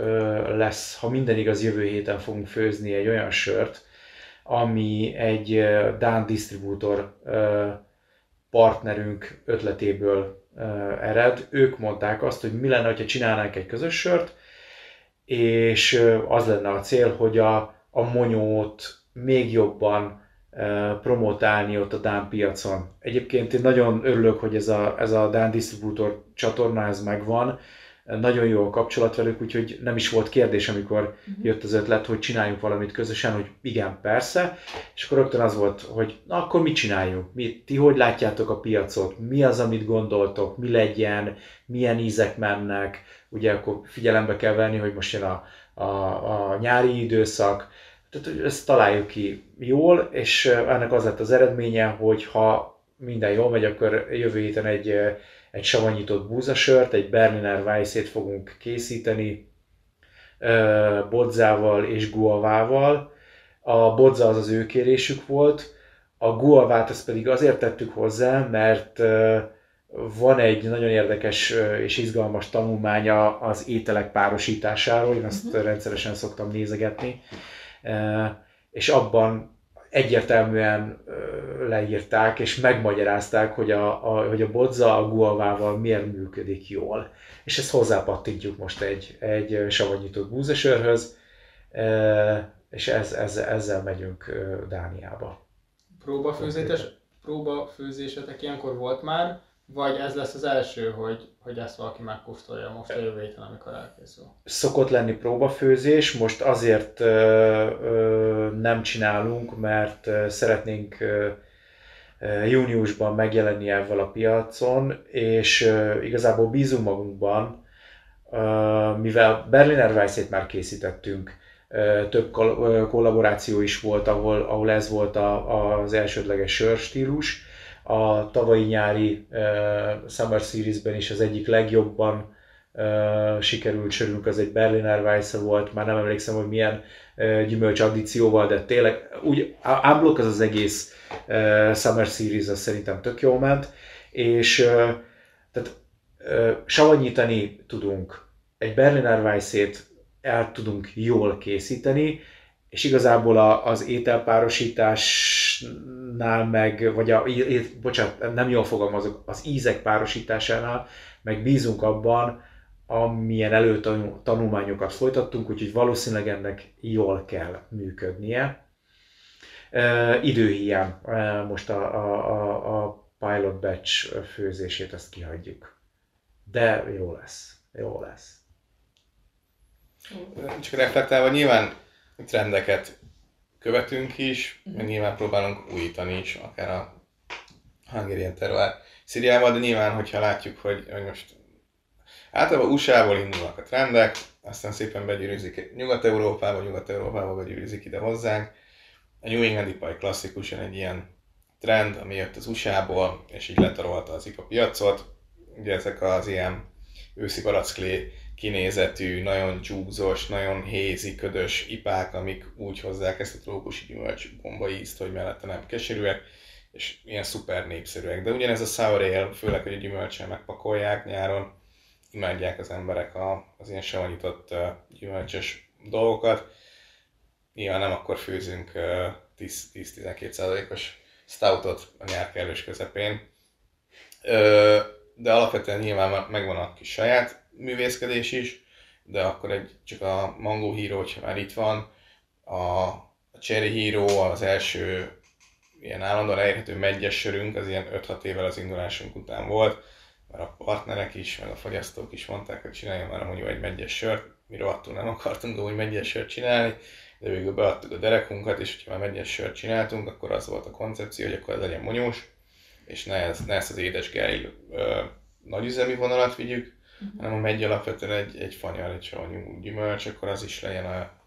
lesz, ha minden igaz, jövő héten fogunk főzni egy olyan sört, ami egy Dán disztribútor ö, partnerünk ötletéből ered. Ők mondták azt, hogy mi lenne, ha csinálnánk egy közös sört, és az lenne a cél, hogy a, a monyót még jobban promotálni ott a Dán piacon. Egyébként én nagyon örülök, hogy ez a, ez a Dán Distributor csatorna ez megvan, nagyon jó a kapcsolat velük, úgyhogy nem is volt kérdés, amikor uh-huh. jött az ötlet, hogy csináljunk valamit közösen, hogy igen, persze, és akkor rögtön az volt, hogy na akkor mit csináljunk, mi, ti hogy látjátok a piacot, mi az, amit gondoltok, mi legyen, milyen ízek mennek, ugye akkor figyelembe kell venni, hogy most jön a, a, a nyári időszak, tehát ezt találjuk ki jól, és ennek az lett az eredménye, hogy ha minden jól megy, akkor jövő héten egy, egy savanyított búzasört, egy Berliner Weissét fogunk készíteni bodzával és guavával. A bodza az az ő kérésük volt, a guavát ezt pedig azért tettük hozzá, mert van egy nagyon érdekes és izgalmas tanulmánya az ételek párosításáról, én azt uh-huh. rendszeresen szoktam nézegetni, és abban egyértelműen leírták és megmagyarázták, hogy a, a, hogy a bodza a guavával miért működik jól. És ezt hozzápattintjuk most egy, egy savanyított búzesörhöz, és ez, ez, ezzel megyünk Dániába. Próbafőzéses, próbafőzésetek ilyenkor volt már, vagy ez lesz az első, hogy, hogy ezt valaki megkóstolja most a jövő héten, amikor elkészül? Szokott lenni próbafőzés, most azért ö, ö, nem csinálunk, mert ö, szeretnénk ö, júniusban megjelenni ezzel a piacon, és ö, igazából bízunk magunkban, ö, mivel Berliner Weissét már készítettünk, több kollaboráció is volt, ahol, ahol ez volt a, az elsődleges sörstílus, a tavalyi nyári Summer Series-ben is az egyik legjobban sikerült sörünk, az egy Berliner Weisse volt, már nem emlékszem, hogy milyen gyümölcs addícióval, de tényleg úgy unblock az az egész Summer Series, az szerintem tök jól ment, és tehát savanyítani tudunk, egy Berliner Weissét el tudunk jól készíteni, és igazából a, az ételpárosításnál meg, vagy a, bocsánat, nem jól fogalmazok, az ízek párosításánál meg bízunk abban, amilyen előtanulmányokat folytattunk, úgyhogy valószínűleg ennek jól kell működnie. E, időhiány, e, most a, a, a, a pilot batch főzését ezt kihagyjuk. De jó lesz, jó lesz. Csak reflektálva nyilván trendeket követünk is, mm. meg nyilván próbálunk újítani is, akár a Hungarian Terroir Szíriával, de nyilván, hogyha látjuk, hogy, hogy most általában USA-ból indulnak a trendek, aztán szépen begyűrűzik Nyugat-Európába, Nyugat-Európába begyűrűzik ide hozzánk. A New England IPA klasszikusan egy ilyen trend, ami jött az USA-ból, és így letarolta az IPA piacot. Ugye ezek az ilyen őszi palacklé kinézetű, nagyon csúzos, nagyon hézi, ködös ipák, amik úgy hozzák ezt a trópusi gyümölcs bomba ízt, hogy mellette nem keserűek, és ilyen szuper népszerűek. De ugyanez a sour ale, főleg, hogy a gyümölcsel megpakolják nyáron, imádják az emberek a, az ilyen savanyított gyümölcsös dolgokat. Nyilván nem akkor főzünk uh, 10-12%-os stoutot a nyár kellős közepén. De alapvetően nyilván megvan a kis saját művészkedés is, de akkor egy, csak a Mango Hero, hogyha már itt van, a, a Cherry Hero az első ilyen állandóan elérhető megyes sörünk, az ilyen 5-6 évvel az indulásunk után volt, mert a partnerek is, meg a fogyasztók is mondták, hogy csináljunk már mondjuk egy megyes sört, mi rohadtul nem akartunk úgy megyes sört csinálni, de végül beadtuk a derekunkat, és hogyha már megyes sört csináltunk, akkor az volt a koncepció, hogy akkor ez legyen monyós, és ne, ez, ne ezt az édesgály nagyüzemi vonalat vigyük, uh-huh. hanem a megy alapvetően egy, egy fanyar, egy savanyú gyümölcs, akkor az is legyen a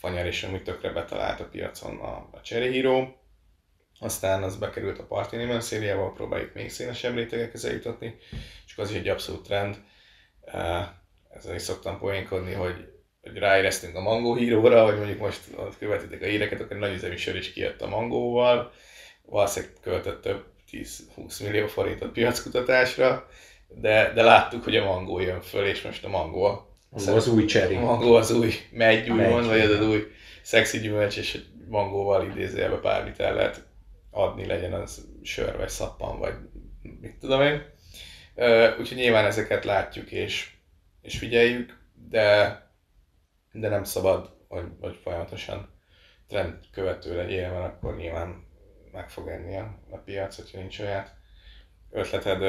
Fanyar is amúgy tökre betalált a piacon a, a cseréhíró. Aztán az bekerült a Party Animal szériába, próbáljuk még szélesebb rétegekhez eljutatni, és az is egy abszolút trend. Ezzel is szoktam poénkodni, hogy, hogy ráéreztünk a Mango híróra, hogy mondjuk most követitek a híreket, akkor nagy üzemi sör is kijött a Mangóval, valószínűleg költött több 10-20 millió forintot piackutatásra, de, de láttuk, hogy a mangó jön föl, és most a mangó Mangó az új cseri. A mangó az új megy, úgymond, vagy az az új szexi gyümölcs, és mangóval idézőjelbe bármit el lehet adni, legyen az sör, vagy szappan, vagy mit tudom én. Úgyhogy nyilván ezeket látjuk és, és figyeljük, de, de nem szabad, hogy, hogy folyamatosan trend követő legyél, mert akkor nyilván meg fog enni a, a piac, hogyha nincs saját ötleted,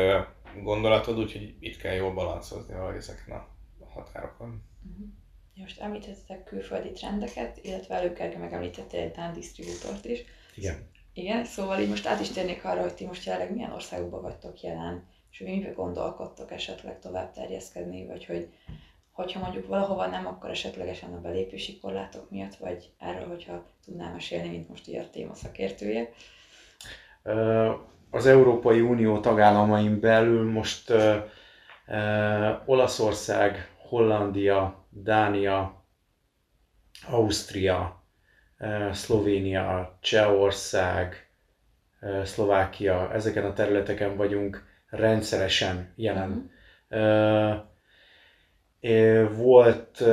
gondolatod, úgyhogy itt kell jól balanszozni valahogy ezeken a határokon. Uh-huh. Most említettek külföldi trendeket, illetve előkerge megemlítettél egy Dán disztribútort is. Igen. Igen, szóval így most át is térnék arra, hogy ti most jelenleg milyen országokban vagytok jelen, és hogy mibe gondolkodtok esetleg tovább terjeszkedni, vagy hogy hogyha mondjuk valahova nem, akkor esetlegesen a belépési korlátok miatt, vagy erről, hogyha tudnám mesélni, mint most így a téma szakértője. Az Európai Unió tagállamain belül most Olaszország, Hollandia, Dánia, Ausztria, Szlovénia, Csehország, Szlovákia, ezeken a területeken vagyunk rendszeresen jelen. Uh-huh. Volt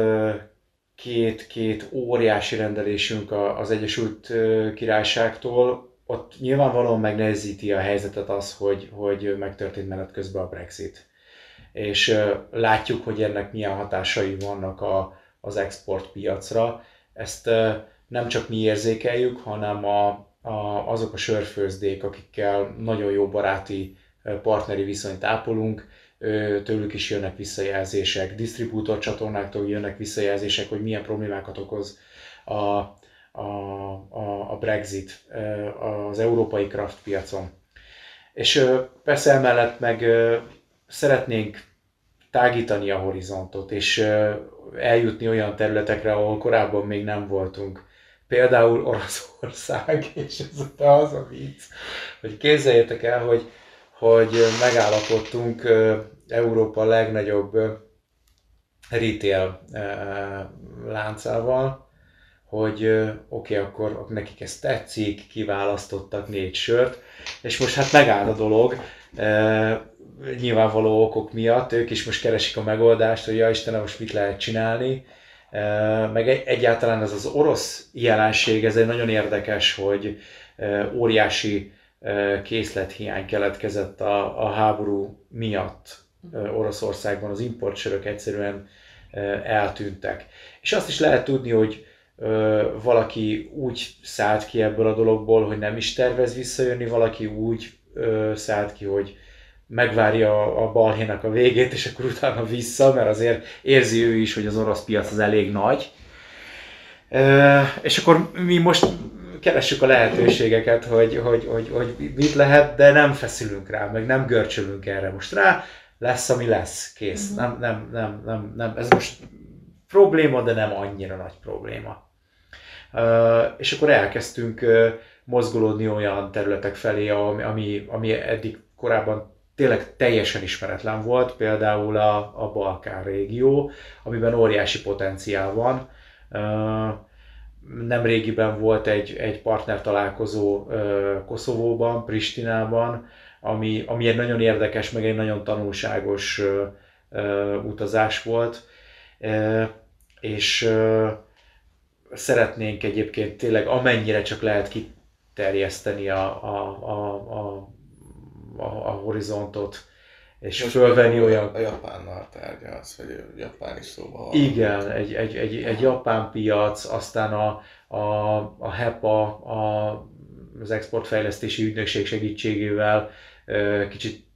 két-két óriási rendelésünk az Egyesült Királyságtól, ott nyilvánvalóan megnehezíti a helyzetet az, hogy, hogy megtörtént menet közben a Brexit. És látjuk, hogy ennek milyen hatásai vannak a, az exportpiacra. Ezt nem csak mi érzékeljük, hanem a, a, azok a sörfőzdék, akikkel nagyon jó baráti partneri viszonyt ápolunk, tőlük is jönnek visszajelzések, disztribútor csatornáktól jönnek visszajelzések, hogy milyen problémákat okoz a, a, a, a Brexit az európai craft piacon. És persze emellett meg szeretnénk tágítani a horizontot, és eljutni olyan területekre, ahol korábban még nem voltunk. Például Oroszország, és ez az a vicc, hogy képzeljétek el, hogy hogy megállapodtunk Európa legnagyobb retail láncával, hogy oké, okay, akkor nekik ez tetszik, kiválasztottak négy sört, és most hát megáll a dolog, nyilvánvaló okok miatt, ők is most keresik a megoldást, hogy ja Istenem, most mit lehet csinálni, meg egyáltalán ez az orosz jelenség, ez egy nagyon érdekes, hogy óriási készlethiány keletkezett a, a háború miatt Oroszországban, az importsörök egyszerűen eltűntek. És azt is lehet tudni, hogy valaki úgy szállt ki ebből a dologból, hogy nem is tervez visszajönni, valaki úgy szállt ki, hogy megvárja a balhénak a végét, és akkor utána vissza, mert azért érzi ő is, hogy az orosz piac az elég nagy. És akkor mi most keressük a lehetőségeket, hogy, hogy, hogy, hogy mit lehet, de nem feszülünk rá, meg nem görcsölünk erre most rá, lesz, ami lesz, kész. Uh-huh. Nem, nem, nem, nem, nem, ez most probléma, de nem annyira nagy probléma. És akkor elkezdtünk mozgolódni olyan területek felé, ami, ami, eddig korábban tényleg teljesen ismeretlen volt, például a, a Balkán régió, amiben óriási potenciál van. Nem régiben volt egy, egy partner találkozó Koszovóban, Pristinában, ami, ami egy nagyon érdekes, meg egy nagyon tanulságos utazás volt, és szeretnénk egyébként tényleg amennyire csak lehet kiterjeszteni a, a, a, a, a, a horizontot, és Most fölvenni olyan... A Japánnal tárgyalsz, vagy japán is szóba. Igen, egy, egy, egy, egy japán piac, aztán a, a, a HEPA, a, az exportfejlesztési ügynökség segítségével kicsit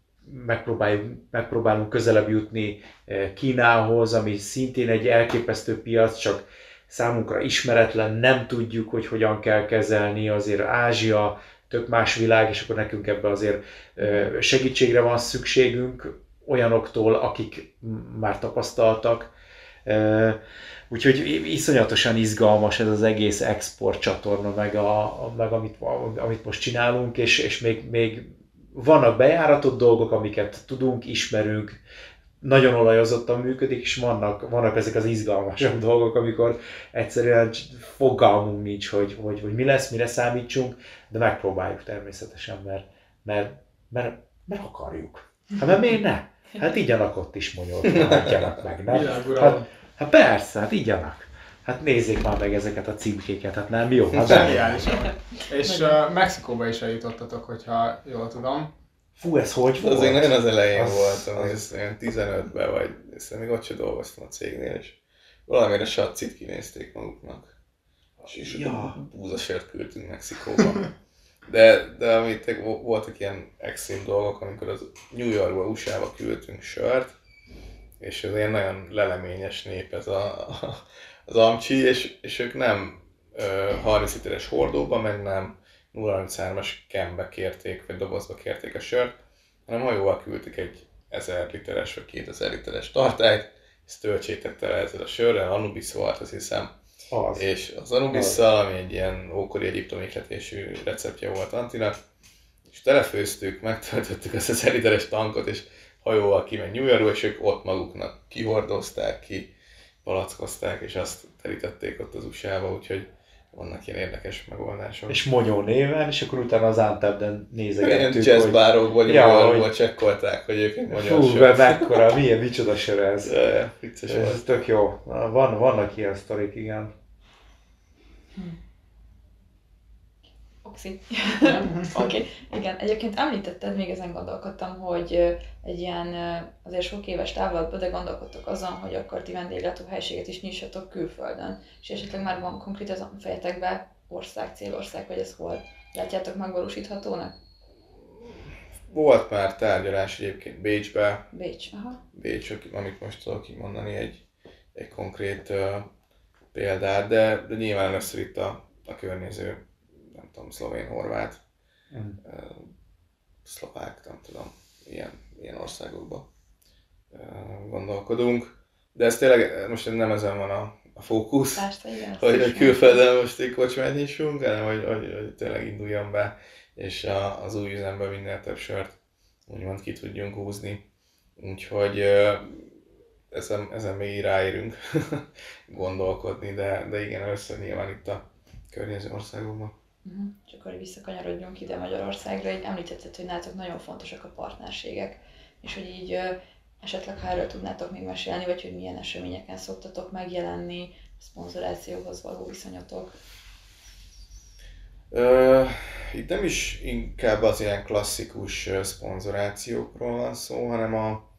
megpróbáljuk, megpróbálunk közelebb jutni Kínához, ami szintén egy elképesztő piac, csak számunkra ismeretlen, nem tudjuk, hogy hogyan kell kezelni, azért Ázsia, tök más világ, és akkor nekünk ebbe azért segítségre van szükségünk olyanoktól, akik már tapasztaltak. Úgyhogy iszonyatosan izgalmas ez az egész export csatorna, meg, a, meg amit, amit most csinálunk, és, és még, még vannak bejáratott dolgok, amiket tudunk, ismerünk, nagyon olajozottan működik, és vannak, vannak ezek az izgalmasabb dolgok, amikor egyszerűen fogalmunk nincs, hogy, hogy, hogy mi lesz, mire számítsunk, de megpróbáljuk természetesen, mert, mert, mert, mert akarjuk. Hát mert miért ne? Hát igyanak ott is hát meg, nem? Hát, hát persze, hát igyanak. Hát nézzék már meg ezeket a címkéket, hát nem jó? Hát És uh, Mexikóba is eljutottatok, hogyha jól tudom. Fú, ez hogy volt? Azért nagyon az elején az, voltam, az... olyan 15-ben, vagy ezt még ott sem dolgoztam a cégnél, és valamire satcit kinézték maguknak. És ja. búzasört küldtünk Mexikóba. De, de amit voltak ilyen extrém dolgok, amikor az New Yorkba, USA-ba küldtünk sört, és ez ilyen nagyon leleményes nép ez a, a az amcsi, és, és ők nem ö, 30 literes hordóba, meg nem 033-as kembe kérték, vagy dobozba kérték a sört, hanem hajóval küldték egy 1000 literes vagy 2000 literes tartályt, ezt töltsétek tele ezzel a sörrel, Anubis volt, azt hiszem. Az. És az anubis ami egy ilyen ókori egyiptomi ihletésű receptje volt Antinak, és telefőztük, megtöltöttük az 1000 literes tankot, és hajóval kimegy New Yorkba, és ők ott maguknak kihordozták ki, palackozták, és azt terítették ott az USA-ba, úgyhogy vannak ilyen érdekes megoldások. És Monyó néven, és akkor utána az Antebden nézegettük, Ilyen jazzbárokból, ja, hogy... csekkolták, hogy ők egy magyar Fú, sör. mekkora, milyen, micsoda sör ez. Ja, ja, ez volt. tök jó. Van, vannak ilyen sztorik, igen. Hm. Oxi. Oké, okay. igen. Egyébként említetted, még ezen gondolkodtam, hogy egy ilyen azért sok éves távlatban, de gondolkodtok azon, hogy akkor ti vendéglátó helységet is nyissatok külföldön. És esetleg már van konkrét az fejetekbe ország, célország, vagy ez hol látjátok megvalósíthatónak? Volt már tárgyalás egyébként Bécsbe. Bécs, aha. Bécs, amit most tudok kimondani egy, egy konkrét uh, példát, de, de nyilván először itt a, a környező tudom, szlovén, horvát, mm. szlovák, nem tudom, ilyen, ilyen országokban gondolkodunk. De ez tényleg most nem ezen van a, a fókusz, Persze, igen, hogy, hogy külföldön most egy kocsmát nyissunk, hanem hogy, hogy, hogy tényleg induljon be, és a, az új üzemben minél több sört úgymond ki tudjunk húzni. Úgyhogy ezen, ezen még ráérünk gondolkodni, de, de igen, először nyilván itt a környező országokban. Uh-huh. És akkor visszakanyarodjunk ide Magyarországra, így említetted, hogy nálatok nagyon fontosak a partnerségek, és hogy így esetleg ha erről tudnátok még mesélni, vagy hogy milyen eseményeken szoktatok megjelenni, a szponzorációhoz való viszonyotok. Uh, itt nem is inkább az ilyen klasszikus szponzorációkról van szó, hanem a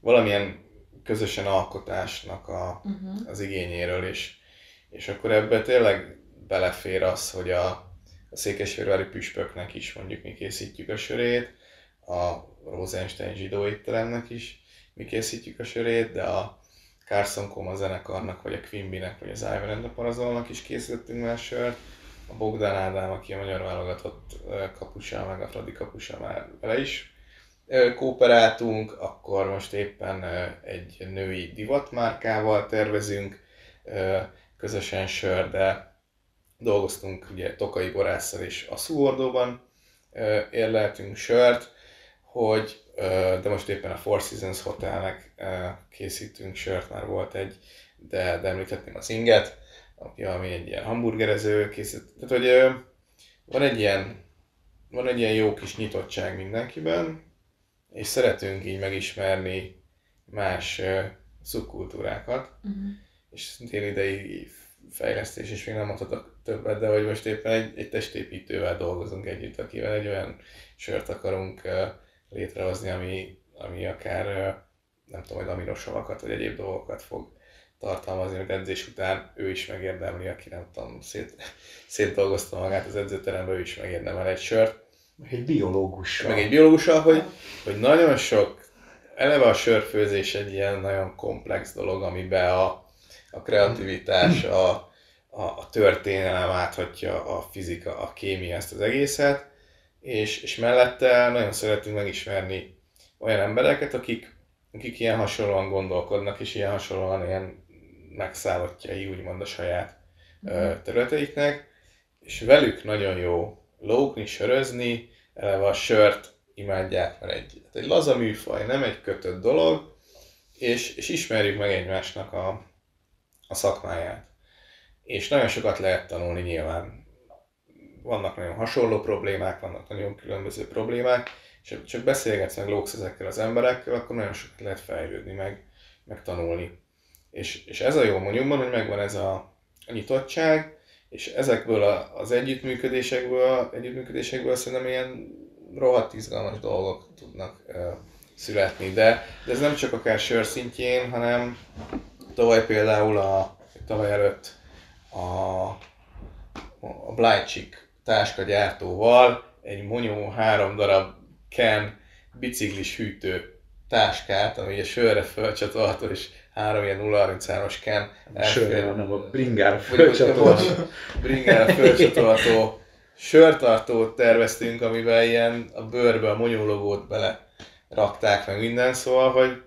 valamilyen közösen alkotásnak a, uh-huh. az igényéről, és, és akkor ebbe tényleg belefér az, hogy a, a székesfehérvári püspöknek is mondjuk mi készítjük a sörét, a Rosenstein zsidó étteremnek is mi készítjük a sörét, de a Carson Coma zenekarnak, vagy a Quimby-nek, vagy az Ivan and Parazolnak is készítettünk már sört. A Bogdan Ádám, aki a magyar válogatott kapusa, meg a Fradi kapusa már vele is kooperáltunk, akkor most éppen egy női divatmárkával tervezünk közösen sör, de dolgoztunk ugye Tokai Borásszal és a Szúordóban érleltünk sört, hogy de most éppen a Four Seasons Hotelnek készítünk sört, már volt egy, de, de említhetném az Inget, ami egy ilyen hamburgerező készít. Tehát, hogy van egy ilyen, van egy ilyen jó kis nyitottság mindenkiben, és szeretünk így megismerni más szubkultúrákat, uh-huh. és szintén idei fejlesztés, és még nem mondhatok többet, de hogy most éppen egy, egy testépítővel dolgozunk együtt, akivel egy olyan sört akarunk létrehozni, ami, ami akár nem tudom, hogy aminosavakat vagy egyéb dolgokat fog tartalmazni, hogy edzés után ő is megérdemli, aki nem tudom, szét, szétdolgozta magát az edzőteremben, ő is megérdemel egy sört. Meg egy biológussal. Meg egy biológussal, hogy, hogy nagyon sok, eleve a sörfőzés egy ilyen nagyon komplex dolog, amiben a, a kreativitás, a, a, a történelem áthatja a fizika, a kémia ezt az egészet, és, és mellette nagyon szeretünk megismerni olyan embereket, akik, akik ilyen hasonlóan gondolkodnak, és ilyen hasonlóan ilyen megszállottjai, úgymond a saját ö, Mhm. területeiknek, és velük nagyon jó lógni, sörözni, eleve a sört imádják, mert egy, egy laza műfaj, nem egy kötött dolog, és, és ismerjük meg egymásnak a, a szakmáját. És nagyon sokat lehet tanulni nyilván. Vannak nagyon hasonló problémák, vannak nagyon különböző problémák, és csak beszélgetsz meg lógsz ezekkel az emberekkel, akkor nagyon sokat lehet fejlődni, meg, meg tanulni. És, és ez a jó mondjukban, hogy megvan ez a, nyitottság, és ezekből a, az együttműködésekből, együttműködésekből szerintem ilyen rohadt izgalmas dolgok tudnak uh, születni. De, de ez nem csak akár sör szintjén, hanem tavaly például a, tavaly előtt a, a Blind Chick táskagyártóval egy Monyó három darab Ken biciklis hűtő táskát, ami a sörre fölcsatolható, és három ilyen 033-as Ken Sörre, hanem a bringára vagy bringára fölcsatolható sörtartót terveztünk, amiben ilyen a bőrbe a monyólogót bele rakták meg minden, szóval, hogy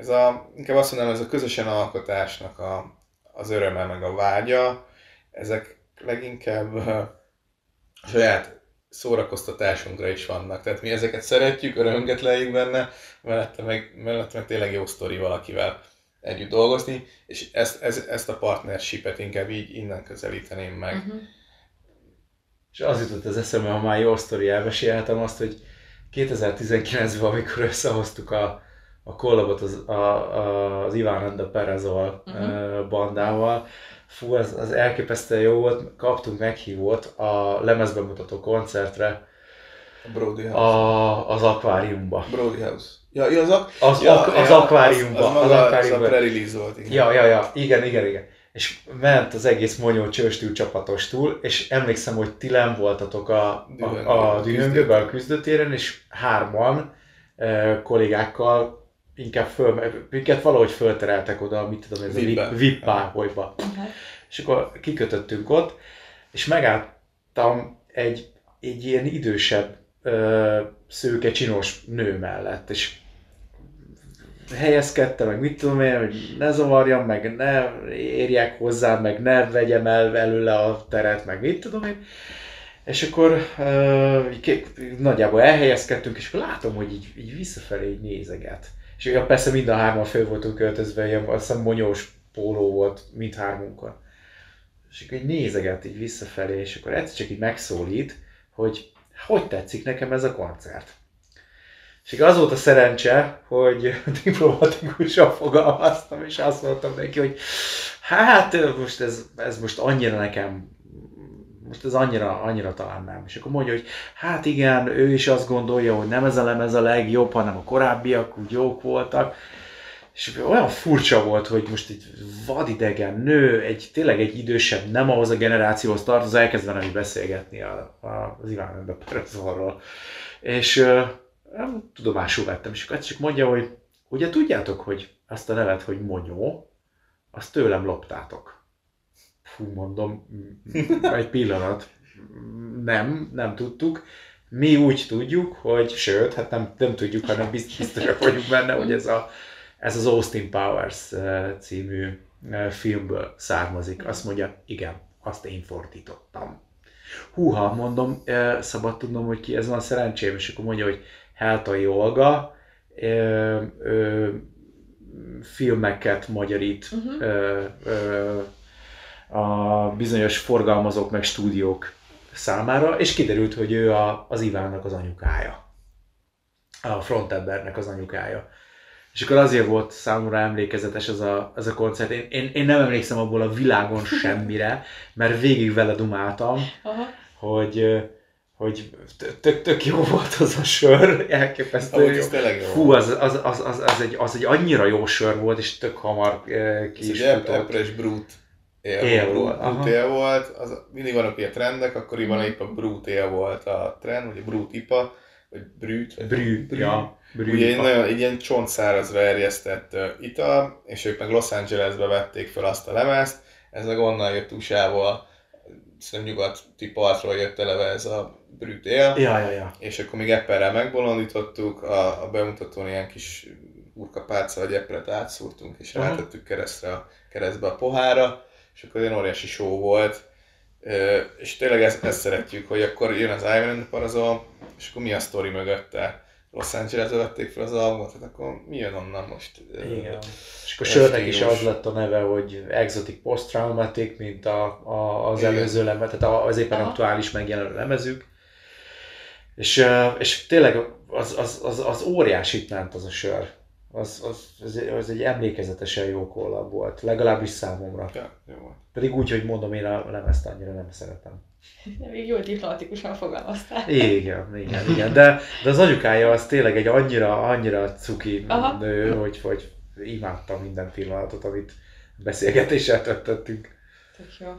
ez a, inkább azt mondanám, ez a közösen alkotásnak a, az öröme meg a vágya, ezek leginkább a saját szórakoztatásunkra is vannak. Tehát mi ezeket szeretjük, örömünket lejjük benne, mellette meg, mellette meg tényleg jó sztori valakivel együtt dolgozni, és ezt, ez, ezt a partnershipet inkább így innen közelíteném meg. Mhm. És az jutott az eszembe, ha már jó sztori elmesélhetem azt, hogy 2019-ben, amikor összehoztuk a, a kollabot az, a, a, az Iván and the Perezol uh-huh. bandával, fú, ez, az elképesztően jó volt, kaptunk meghívót a lemezbemutató koncertre A Brody House. a, az akváriumba. Brody House. Ja, ja az, ak- Az, ja, ak- az ja, akváriumba. Az, az, az maga, az a akváriumba. pre-release volt, igen. Ja, ja, ja, igen, igen, igen. És ment az egész Monyó csőstül csapatostól, és emlékszem, hogy ti nem voltatok a, a, a a dühöngőben, a küzdőtéren, és hárman e, kollégákkal inkább föl, minket valahogy föltereltek oda, mit tudom, ez VIP-be. a VIP- VIP páholyba. Mhm. És akkor kikötöttünk ott, és megálltam egy, egy ilyen idősebb, ö, szőke, csinos nő mellett, és helyezkedtem, meg mit tudom én, hogy ne zavarjam, meg ne érjek hozzá, meg ne vegyem el előle a teret, meg mit tudom én. És akkor uh, nagyjából elhelyezkedtünk, és akkor látom, hogy így, így visszafelé így nézeget. És ja, persze mind a hárman föl voltunk költözve, ilyen azt hiszem monyós póló volt mindhármunkon. És akkor így nézeget így visszafelé, és akkor egyszer csak így megszólít, hogy hogy tetszik nekem ez a koncert. És az volt a szerencse, hogy diplomatikusan fogalmaztam, és azt mondtam neki, hogy hát most ez, ez most annyira nekem, most ez annyira, annyira talán nem. És akkor mondja, hogy hát igen, ő is azt gondolja, hogy nem ez a lemez a legjobb, hanem a korábbiak úgy jók voltak. És olyan furcsa volt, hogy most egy vadidegen nő, egy tényleg egy idősebb, nem ahhoz a generációhoz tartozó, elkezd velem beszélgetni a, a, az Iván Ember Perezorról. És uh, tudomásul vettem, és akkor csak mondja, hogy ugye tudjátok, hogy azt a nevet, hogy Monyó, azt tőlem loptátok. Fú, mondom, egy pillanat, nem, nem tudtuk. Mi úgy tudjuk, hogy, sőt, hát nem, nem tudjuk, hanem bizt- biztosak vagyunk benne, hogy ez, a, ez az Austin Powers című filmből származik. Azt mondja, igen, azt én fordítottam. Húha, mondom, szabad tudnom, hogy ki ez van szerencsém, és akkor mondja, hogy Heltai Olga, ö, ö, filmeket magyarít Mhm. ö, ö, a bizonyos forgalmazók meg stúdiók számára, és kiderült, hogy ő a, az Ivánnak az anyukája. A frontembernek az anyukája. És akkor azért volt számomra emlékezetes ez a, ez a koncert. Én, én, én nem emlékszem abból a világon semmire, mert végig vele dumáltam, Aha. hogy, hogy tök, tök jó volt az a sör, elképesztő Amúgy jó. tényleg jó. Fú, az, az, az, az, az, egy, az egy annyira jó sör volt, és tök hamar eh, ki Ez is egy Brut él, volt. Brut él volt, az, mindig vannak ilyen trendek, akkoriban Mhm. épp a Brut él volt a trend, vagy a Brut IPA, vagy Brüt, vagy Brű, ja, brű. Ugye egy, nagyon, egy ilyen csontszárazra erjesztett uh, ital, és ők meg Los Angelesbe vették fel azt a lemezt, ez meg onnan jött USA-ból, szerintem nyugati partról jött eleve ez a brüt él, Ja, ja, ja. és akkor még Epperrel megbolondítottuk, a, a bemutatón ilyen kis urkapálca vagy epret átszúrtunk, és Aha. rátettük keresztre a, keresztbe a pohára, és akkor egy óriási show volt, és tényleg ezt, ezt szeretjük, hogy akkor jön az and the Parazol, és akkor mi a sztori mögötte? Los Angelesbe vették fel az albumot, hát akkor mi jön onnan most? Igen. És akkor sörnek is az lett a neve, hogy Exotic Post-Traumatic, mint a, a, az Igen. előző lemez, tehát az éppen Aha. aktuális megjelenő lemezük. És, és tényleg az, az, az, az óriásit ment az a sör. Az, az, az, egy- az egy emlékezetesen jó kollab volt, legalábbis számomra. Ja, jó volt. Pedig úgy, hogy mondom, én a lemezt annyira nem szeretem. De még jól diplomatikusan fogalmaztál. Igen, igen, igen. De, de az anyukája az tényleg egy annyira, annyira cuki Aha. nő, hogy, hogy imádtam minden pillanatot, amit beszélgetéssel töltöttünk. Tök jó.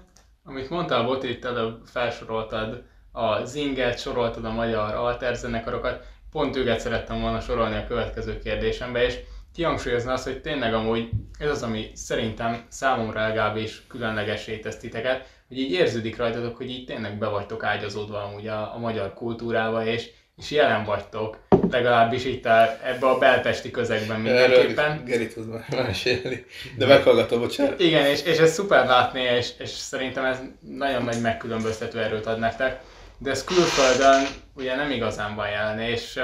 Amit mondtál, Boti, itt előbb felsoroltad a Zinget, soroltad a magyar alter zenekarokat, pont őket szerettem volna sorolni a következő kérdésembe, és kihangsúlyozni azt, hogy tényleg amúgy ez az, ami szerintem számomra legalábbis különlegessé tesz titeket, hogy így érződik rajtatok, hogy így tényleg be vagytok ágyazódva amúgy a, a magyar kultúrába, és, és jelen vagytok, legalábbis itt a, ebbe a belpesti közegben mindenképpen. Erről Geri tud már mesélni, de meghallgatom, bocsánat. Igen, és, és ez szuper látni, és, és szerintem ez nagyon nagy megkülönböztető erőt ad nektek. De ez külföldön ugye nem igazán van jelen, és uh,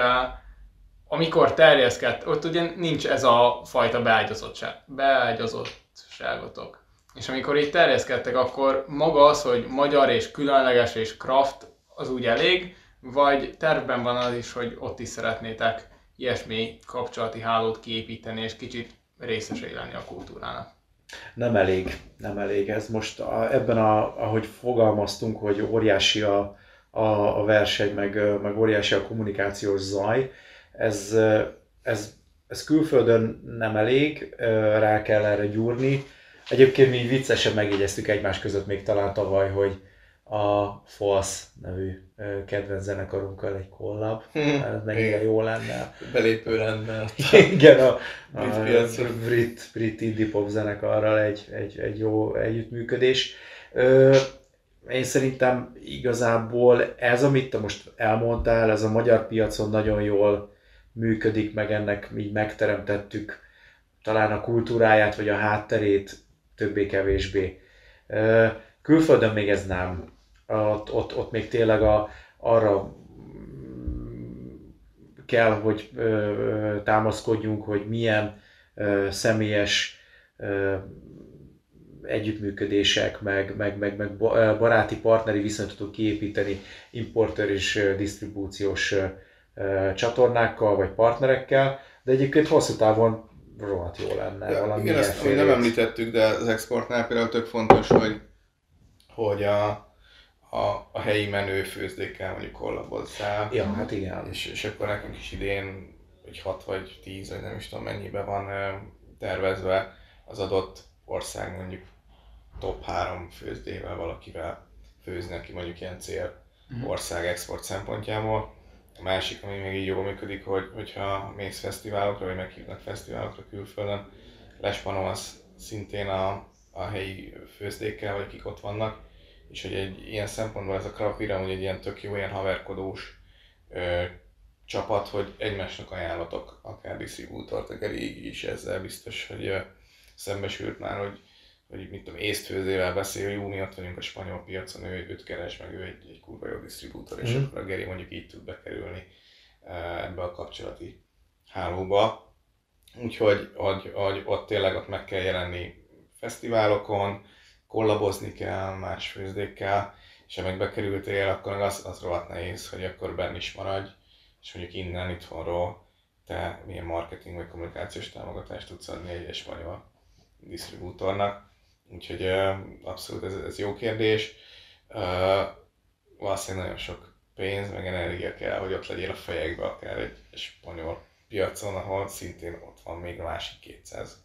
amikor terjeszkedt, ott ugye nincs ez a fajta beágyazottság, beágyazottságotok. És amikor így terjeszkedtek, akkor maga az, hogy magyar és különleges és craft, az úgy elég, vagy tervben van az is, hogy ott is szeretnétek ilyesmi kapcsolati hálót kiépíteni, és kicsit részesei lenni a kultúrának. Nem elég, nem elég. Ez most a, ebben, a, ahogy fogalmaztunk, hogy óriási a, a, a verseny, meg, meg óriási a kommunikációs zaj, ez, ez, ez külföldön nem elég, rá kell erre gyúrni. Egyébként mi viccesen megjegyeztük egymás között még talán tavaly, hogy a False nevű kedvenc zenekarunkkal egy kollab, ez mennyire jó lenne. Belépő lenne. Igen, a, Brit a piacra. brit, brit indie pop zenekarral egy, egy, egy jó együttműködés. Ö, én szerintem igazából ez, amit te most elmondtál, ez a magyar piacon nagyon jól működik, meg ennek így megteremtettük talán a kultúráját, vagy a hátterét többé-kevésbé. Külföldön még ez nem. Ott, ott, ott még tényleg a, arra kell, hogy támaszkodjunk, hogy milyen személyes együttműködések, meg, meg, meg, meg baráti partneri viszonyt tudunk kiépíteni importer és disztribúciós csatornákkal vagy partnerekkel, de egyébként hosszú távon rohadt jó lenne Ja, valami igen, ezt még nem említettük, de az exportnál például tök fontos, hogy, hogy a, a, a helyi menő főzdékkel mondjuk kollabozzál. Ja, hát igen. És, és akkor nekünk is idén, hogy 6 vagy 10, vagy nem is tudom mennyibe van tervezve az adott ország mondjuk top 3 főzdével valakivel főzni, aki mondjuk ilyen cél ország export szempontjából. A másik, ami még így jól működik, hogy, hogyha mész fesztiválokra, vagy meghívnak fesztiválokra külföldön, lespanom az szintén a, a helyi főzdékkel, vagy akik ott vannak, és hogy egy ilyen szempontból ez a Beer amúgy egy ilyen tök jó, ilyen haverkodós ö, csapat, hogy egymásnak ajánlatok akár disztribútort, akár így is ezzel biztos, hogy ö, szembesült már, hogy hogy mit tudom, észtfőzével beszél, jó, mi ott vagyunk a spanyol piacon, ő, őt keres, meg ő egy, egy kurva jó disztribútor, és Mhm. akkor a Geri mondjuk így tud bekerülni eh, ebbe a kapcsolati hálóba. Úgyhogy hogy, hogy ott tényleg ott meg kell jelenni fesztiválokon, kollabozni kell más főzdékkel, és ha meg bekerültél, akkor az, az rohadt nehéz, hogy akkor benn is maradj, és mondjuk innen, itthonról te milyen marketing vagy kommunikációs támogatást tudsz adni egy, egy spanyol disztribútornak. Úgyhogy abszolút ez, ez jó kérdés. Valószínűleg nagyon sok pénz, meg energia kell, hogy ott legyél a fejekbe, akár egy, spanyol piacon, ahol szintén ott van még a másik 200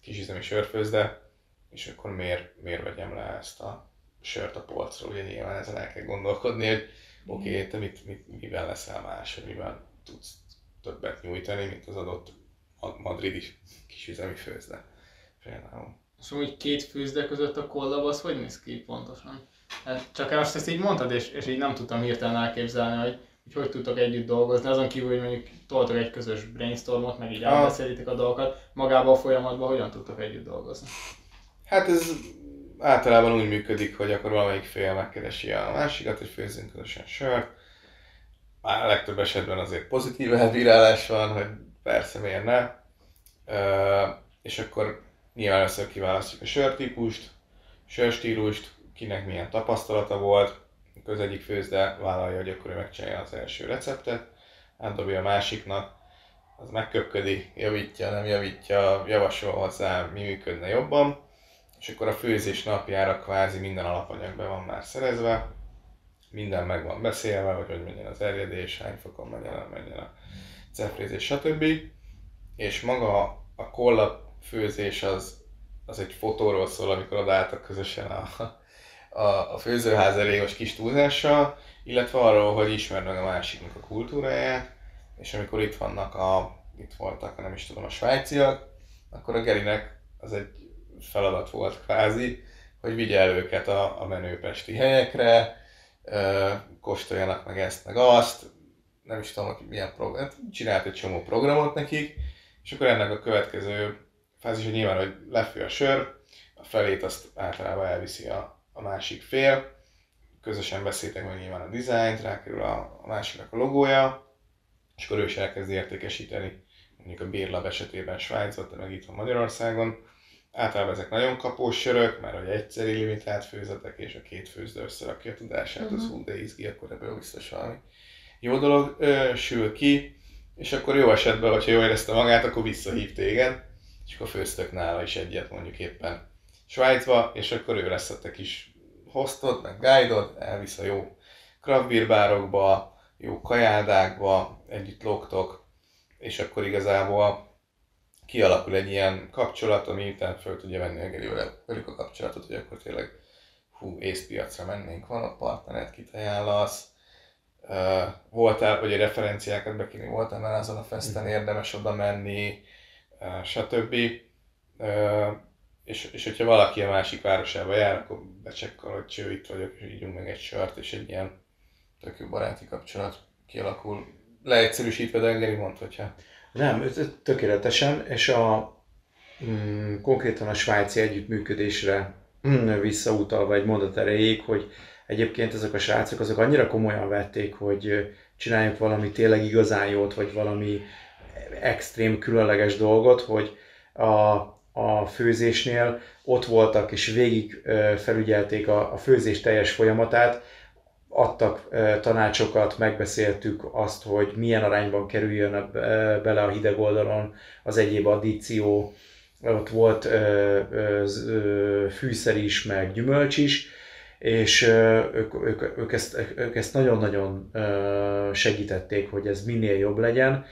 kisüzemi sörfőzde, és akkor miért, miért vegyem le ezt a sört a polcról, ugye nyilván ezen el kell gondolkodni, hogy oké, okay, te mit, mit, mivel leszel más, hogy mivel tudsz többet nyújtani, mint az adott ma- madridi kisüzemi főzde. Például. És úgy két főzde között a kollab az hogy néz ki pontosan? Hát csak most ezt így mondtad, és, és így nem tudtam hirtelen elképzelni, hogy hogy hogy tudtok együtt dolgozni, azon kívül, hogy mondjuk toltok egy közös brainstormot, meg így Ah. átbeszélitek a dolgokat, magában a folyamatban hogyan tudtok együtt dolgozni? Hát ez általában úgy működik, hogy akkor valamelyik fél megkeresi a másikat, hogy főzzünk közösen sört. Már a legtöbb esetben azért pozitív elbírálás van, hogy persze miért ne. És akkor nyilván először kiválasztjuk a sörtípust, sörstílust, kinek milyen tapasztalata volt. Akkor az egyik főzde vállalja, hogy akkor ő megcsinálja az első receptet, átdobja a másiknak, az megköpködi, javítja, nem javítja, javasol hozzá, mi működne jobban és akkor a főzés napjára kvázi minden alapanyag be van már szerezve, minden meg van beszélve, hogy hogy menjen az erjedés, hány fokon menjen, menjen a cefrézés, stb. És maga a kolla főzés az, az egy fotóról szól, amikor odaálltak közösen a, a, a főzőház elé most kis túlzással, illetve arról, hogy ismerd meg a másiknak a kultúráját, és amikor itt vannak a, itt voltak, nem is tudom, a svájciak, akkor a Gerinek az egy feladat volt kvázi, hogy vigye el őket a, a menőpesti helyekre, ö, kóstoljanak meg ezt, meg azt, nem is tudom, hogy milyen program, hát csinált egy csomó programot nekik, és akkor ennek a következő fázis, hogy nyilván, hogy lefő a sör, a felét azt általában elviszi a, a másik fél, közösen beszéltek meg nyilván a dizájnt, rákerül a, a másiknak a logója, és akkor ő is elkezdi értékesíteni, mondjuk a Bérlab esetében Svájcot, meg itt van Magyarországon, Általában ezek nagyon kapós sörök, mert hogy egyszeri limitált főzetek, és a két főzde összerakja a tudását, uh-huh. az hú, de izgi, akkor ebből biztos valami jó dolog ö, sül ki, és akkor jó esetben, hogyha jól érezte magát, akkor visszahív téged, és akkor főztök nála is egyet mondjuk éppen. Svájcba, és akkor ő lesz a te kis hostod, meg guide elvisz a jó craft beer bárokba, jó kajádákba, együtt lógtok, és akkor igazából kialakul egy ilyen kapcsolat, ami után föl tudja venni a velük a kapcsolatot, hogy akkor tényleg hú, észpiacra mennénk, van ott partneret, kit ajánlasz, uh, voltál, vagy a referenciákat bekérni, voltál már azon a festen, érdemes oda menni, stb. És, és hogyha valaki a másik városába jár, akkor becsekkol, hogy cső, itt vagyok, és ígyunk meg egy sört, és egy ilyen tök jó baráti kapcsolat kialakul. Leegyszerűsítve, de Geri mond, hogyha Nem, tökéletesen, és a mm, konkrétan a svájci együttműködésre mm, visszautalva egy mondat erejéig, hogy egyébként ezek a srácok azok annyira komolyan vették, hogy csináljunk valami tényleg igazán jót, vagy valami extrém különleges dolgot, hogy a, a főzésnél ott voltak és végig felügyelték a, a főzés teljes folyamatát, adtak tanácsokat, megbeszéltük azt, hogy milyen arányban kerüljön bele a hideg oldalon az egyéb addíció, ott volt fűszer is, meg gyümölcs is, és ők, ők, ők, ezt, nagyon-nagyon segítették, hogy ez minél jobb legyen,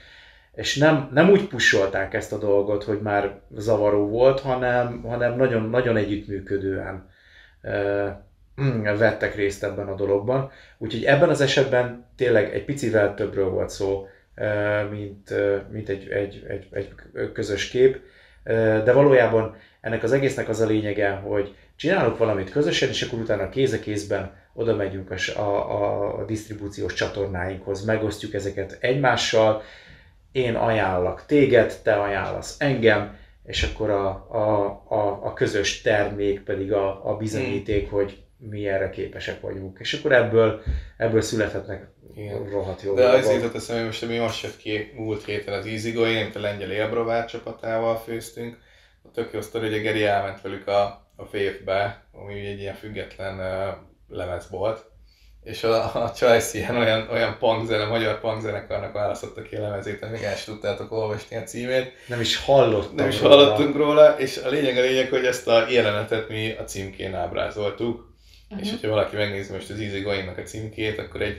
és nem, nem úgy pusolták ezt a dolgot, hogy már zavaró volt, hanem, hanem nagyon, nagyon együttműködően ö, mm, vettek részt ebben a dologban. Úgyhogy ebben az esetben tényleg egy picivel többről volt szó, mint, mint egy, egy, egy, egy közös kép. De valójában ennek az egésznek az a lényege, hogy csinálunk valamit közösen, és akkor utána kéz a kézben oda megyünk a, a, a disztribúciós csatornáinkhoz, megosztjuk ezeket egymással, én ajánlak téged, te ajánlasz engem, és akkor a, a, a, a közös termék pedig a, a bizonyíték, hogy mi erre képesek vagyunk. És akkor ebből, ebből születhetnek Igen. rohadt jó De az jutott eszembe, most ami most jött ki múlt héten az EasyGo, én a lengyel élbrovár csapatával főztünk. A tök jó sztori, hogy a Geri elment velük a, a Faith-be, ami egy ilyen független uh, lemezbolt. És a, a Choice ilyen olyan, olyan punkzene, magyar punkzenekarnak választotta ki a lemezét, hogy még el sem tudtátok olvasni a címét. Nem is hallottam. Nem is róla. hallottunk róla, és a lényeg a lényeg, hogy ezt a jelenetet mi a címkén ábrázoltuk. Uh-huh. És hogyha valaki megnézi most az Easy Going-nak a címkét, akkor egy,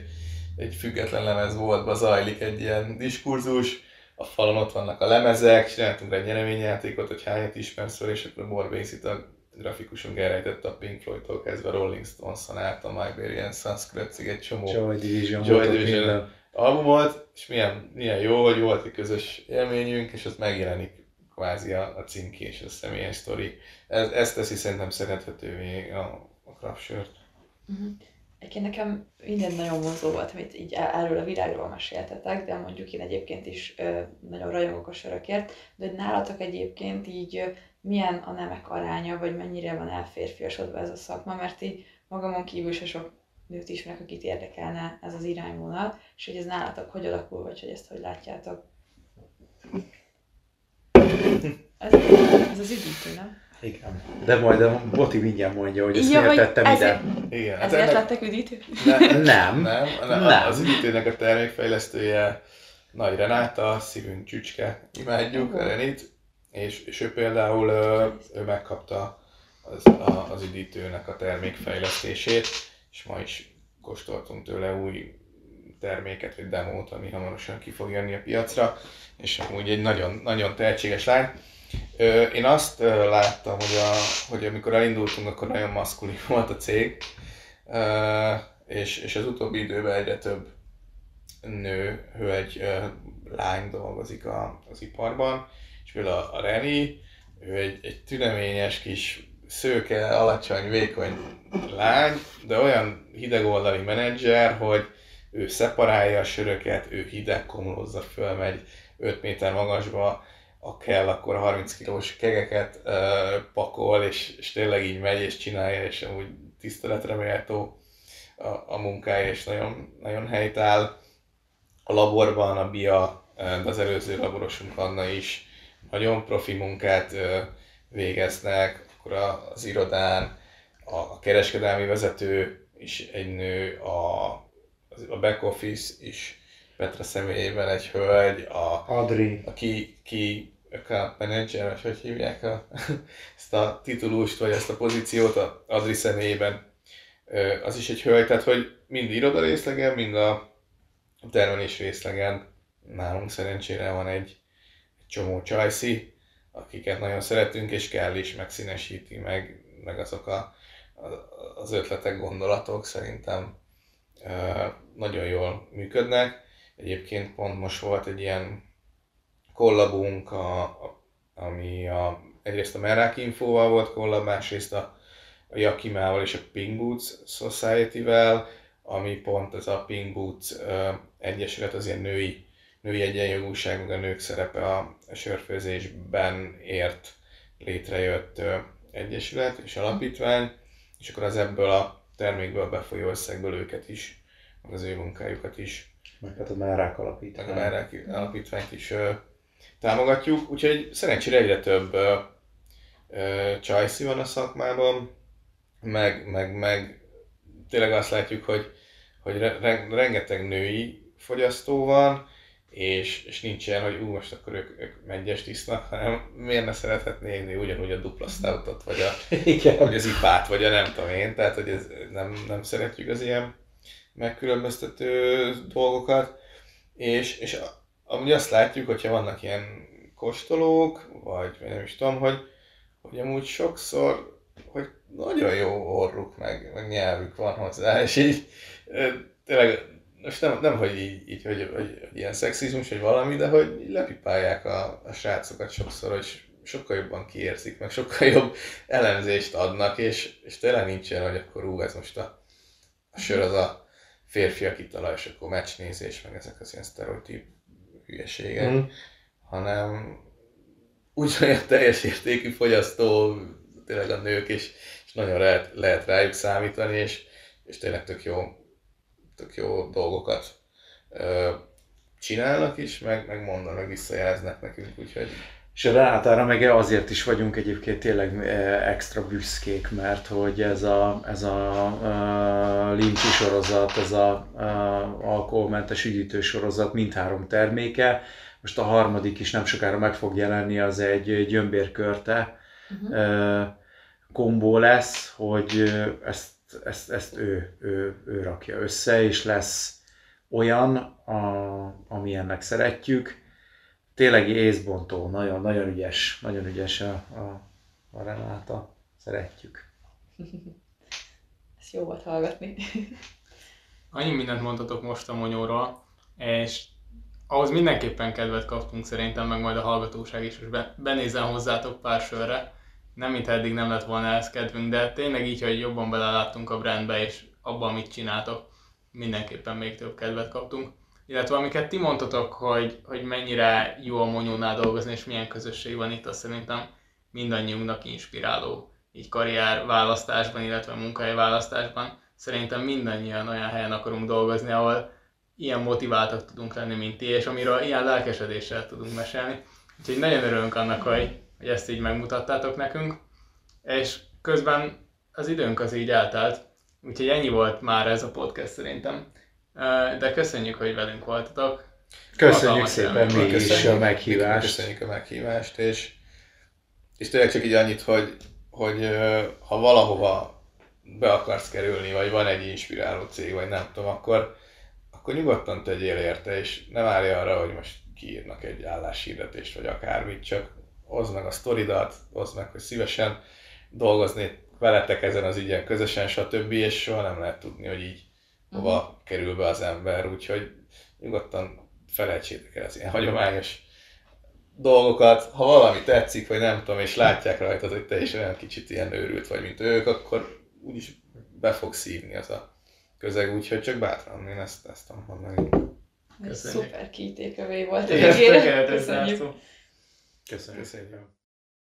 egy független lemez voltba zajlik egy ilyen diskurzus, a falon ott vannak a lemezek, csináltunk egy nyereményjátékot, hogy hányat ismersz fel, és akkor Borbészit a grafikusunk elrejtette a Pink Floyd-tól kezdve a Rolling Stones-on át a Miberian Sunscratch-ig egy csomó Joy Division Joy Division. albumot, és milyen, milyen jó, hogy volt egy közös élményünk, és ott megjelenik kvázi a, a címké és a személyes sztori. Ez, ez teszi szerintem szerethetővé a, a krapsört. Egyébként nekem minden nagyon vonzó volt, amit így erről a világról meséltetek, de mondjuk én egyébként is ö, nagyon rajongok a sörökért, de nálatok egyébként így ö, milyen a nemek aránya, vagy mennyire van elférfiasodva ez a szakma, mert így magamon kívül se sok nőt ismerek, akit érdekelne ez az irányvonal, és hogy ez nálatok hogy alakul, vagy hogy ezt hogy látjátok. Ez, ez az üdítő, nem? Igen. De majd a Boti mindjárt mondja, hogy ezt Ja, miért tettem ezért- ide. Igen, hát Ezért ennek, lettek üdítő? ne, Nem. nem, nem, Nem. Az üdítőnek a termékfejlesztője Nagy Renáta, szívünk csücske, imádjuk Aha. Renit, és, és ő például ő megkapta az, a, az üdítőnek a termékfejlesztését, és ma is kóstoltunk tőle új terméket, vagy demót, ami hamarosan ki fog jönni a piacra, és amúgy egy nagyon, nagyon tehetséges lány. Én azt láttam, hogy, a, hogy amikor elindultunk, akkor nagyon maszkulin volt a cég, és, és az utóbbi időben egyre több nő, hölgy, lány dolgozik a, az iparban, és például a, a Reni, ő egy, egy tüneményes kis szőke, alacsony, vékony lány, de olyan hidegoldali menedzser, hogy ő szeparálja a söröket, ő hideg komlózza föl, megy 5 méter magasba, a kell, akkor 30 kilós kegeket ö, pakol, és, és tényleg így megy és csinálja, és amúgy tiszteletre méltó a, a munkája, és nagyon, nagyon helytáll. A laborban a BIA, de az előző laborosunk Anna is nagyon profi munkát végeznek, akkor a- az irodán a kereskedelmi vezető is egy nő, a, a back office is Petra személyében egy hölgy, a, Adri. aki ki account manager, vagy hogy hívják a, ezt a titulust, vagy ezt a pozíciót a Adri személyében, az is egy hölgy, tehát hogy mind iroda részlegen, mind a termelés részlegen nálunk szerencsére van egy csomó csajszi, akiket nagyon szeretünk, és kell is, megszínesíti, meg, meg azok a, az ötletek, gondolatok szerintem nagyon jól működnek. Egyébként pont most volt egy ilyen kollabunk, a, ami a, egyrészt a Merák Infóval volt kollab, másrészt a, a Jakimával és a Pink Boots Society-vel, ami pont ez a Pink Boots ö, egyesület, az ilyen női, női egyenjogúság, meg a nők szerepe a, sörfőzésben ért létrejött egyesület és alapítvány, és akkor az ebből a termékből befolyó összegből őket is, meg az ő munkájukat is Meg hát a Márák meg a alapítvány. Márák alapítványt is ö, támogatjuk, úgyhogy szerencsére egyre több ö, ö, csajszi van a szakmában, meg, meg, meg tényleg azt látjuk, hogy, hogy re, rengeteg női fogyasztó van, és, és nincs ilyen, hogy ú, most akkor ők, ők megyes tisznak, hanem miért ne szerethetné inni ugyanúgy a dupla stoutot, vagy, a, Igen. vagy az ipát, vagy a nem tudom én, tehát hogy ez, nem, nem szeretjük az ilyen megkülönböztető dolgokat, és, és amúgy azt látjuk, hogyha vannak ilyen kóstolók, vagy nem is tudom, hogy, hogy amúgy sokszor, hogy nagyon jó orruk, meg, meg nyelvük van hozzá, és így tényleg most nem, nem hogy így, így hogy, hogy, hogy, ilyen szexizmus, vagy valami, de hogy lepipálják a, a srácokat sokszor, hogy sokkal jobban kiérzik, meg sokkal jobb elemzést adnak, és, és tényleg nincs ilyen, hogy akkor ú, ez most a, a sör az a férfiak itala, és akkor meccsnézés, meg ezek az ilyen sztereotíp hülyeségek, Mm. hanem ugyanolyan teljes értékű fogyasztó, tényleg a nők, és, és nagyon lehet, lehet rájuk számítani, és, és tényleg tök jó, tök jó dolgokat ö, csinálnak is, meg, meg mondanak, visszajelznek nekünk, úgyhogy És a Renátára meg azért is vagyunk egyébként tényleg extra büszkék, mert hogy ez a, ez a uh, lincsi sorozat, ez a uh, alkoholmentes üdítő sorozat mindhárom terméke, most a harmadik is nem sokára meg fog jelenni, az egy gyömbérkörte Uh-huh. uh, kombó lesz, hogy ezt, ezt, ezt ő, ő, ő rakja össze, és lesz olyan, a, amilyennek szeretjük. Tényleg észbontó, nagyon, nagyon ügyes, nagyon ügyes a, a, a Renáta. Szeretjük. Ez jó volt hallgatni. Annyi mindent mondtatok most a monyóról, és ahhoz mindenképpen kedvet kaptunk szerintem, meg majd a hallgatóság is, be, benézem hozzátok pár sörre. Nem, mint eddig nem lett volna ez kedvünk, de tényleg így, hogy jobban beleláttunk a brandbe, és abban, amit csináltok. Mindenképpen még több kedvet kaptunk. Illetve amiket ti mondtatok, hogy, hogy mennyire jó a Monyónál dolgozni, és milyen közösség van itt, azt szerintem mindannyiunknak inspiráló. Így karrier választásban, illetve munkahely választásban. Szerintem mindannyian olyan helyen akarunk dolgozni, ahol ilyen motiváltak tudunk lenni, mint ti, és amiről ilyen lelkesedéssel tudunk mesélni. Úgyhogy nagyon örülünk annak, hogy, hogy ezt így megmutattátok nekünk. És közben az időnk az így eltelt, úgyhogy ennyi volt már ez a podcast szerintem. De köszönjük, hogy velünk voltatok. Köszönjük szépen mi is a Köszönjük. meghívást. Köszönjük a meghívást, és, és tényleg csak így annyit, hogy, hogy ha valahova be akarsz kerülni, vagy van egy inspiráló cég, vagy nem tudom, akkor, akkor nyugodtan tegyél érte, és ne várj arra, hogy most kiírnak egy álláshirdetést, vagy akármit, csak hozd meg a sztoridat, hozd meg, hogy szívesen dolgozni veletek ezen az ügyen közösen, stb. és soha nem lehet tudni, hogy így hova kerül be az ember, úgyhogy nyugodtan felejtsétek el az ilyen hagyományos dolgokat, ha valami tetszik, vagy nem tudom, és látják rajtad, hogy te is olyan kicsit ilyen őrült vagy, mint ők, akkor úgyis be fog szívni az a közeg, úgyhogy csak bátran, én ezt, ezt tudom mondani. Köszönjük. szuper takeaway volt a Igen, végére. tökéletes Köszönjük. zárszó. Köszönjük. Köszönjük.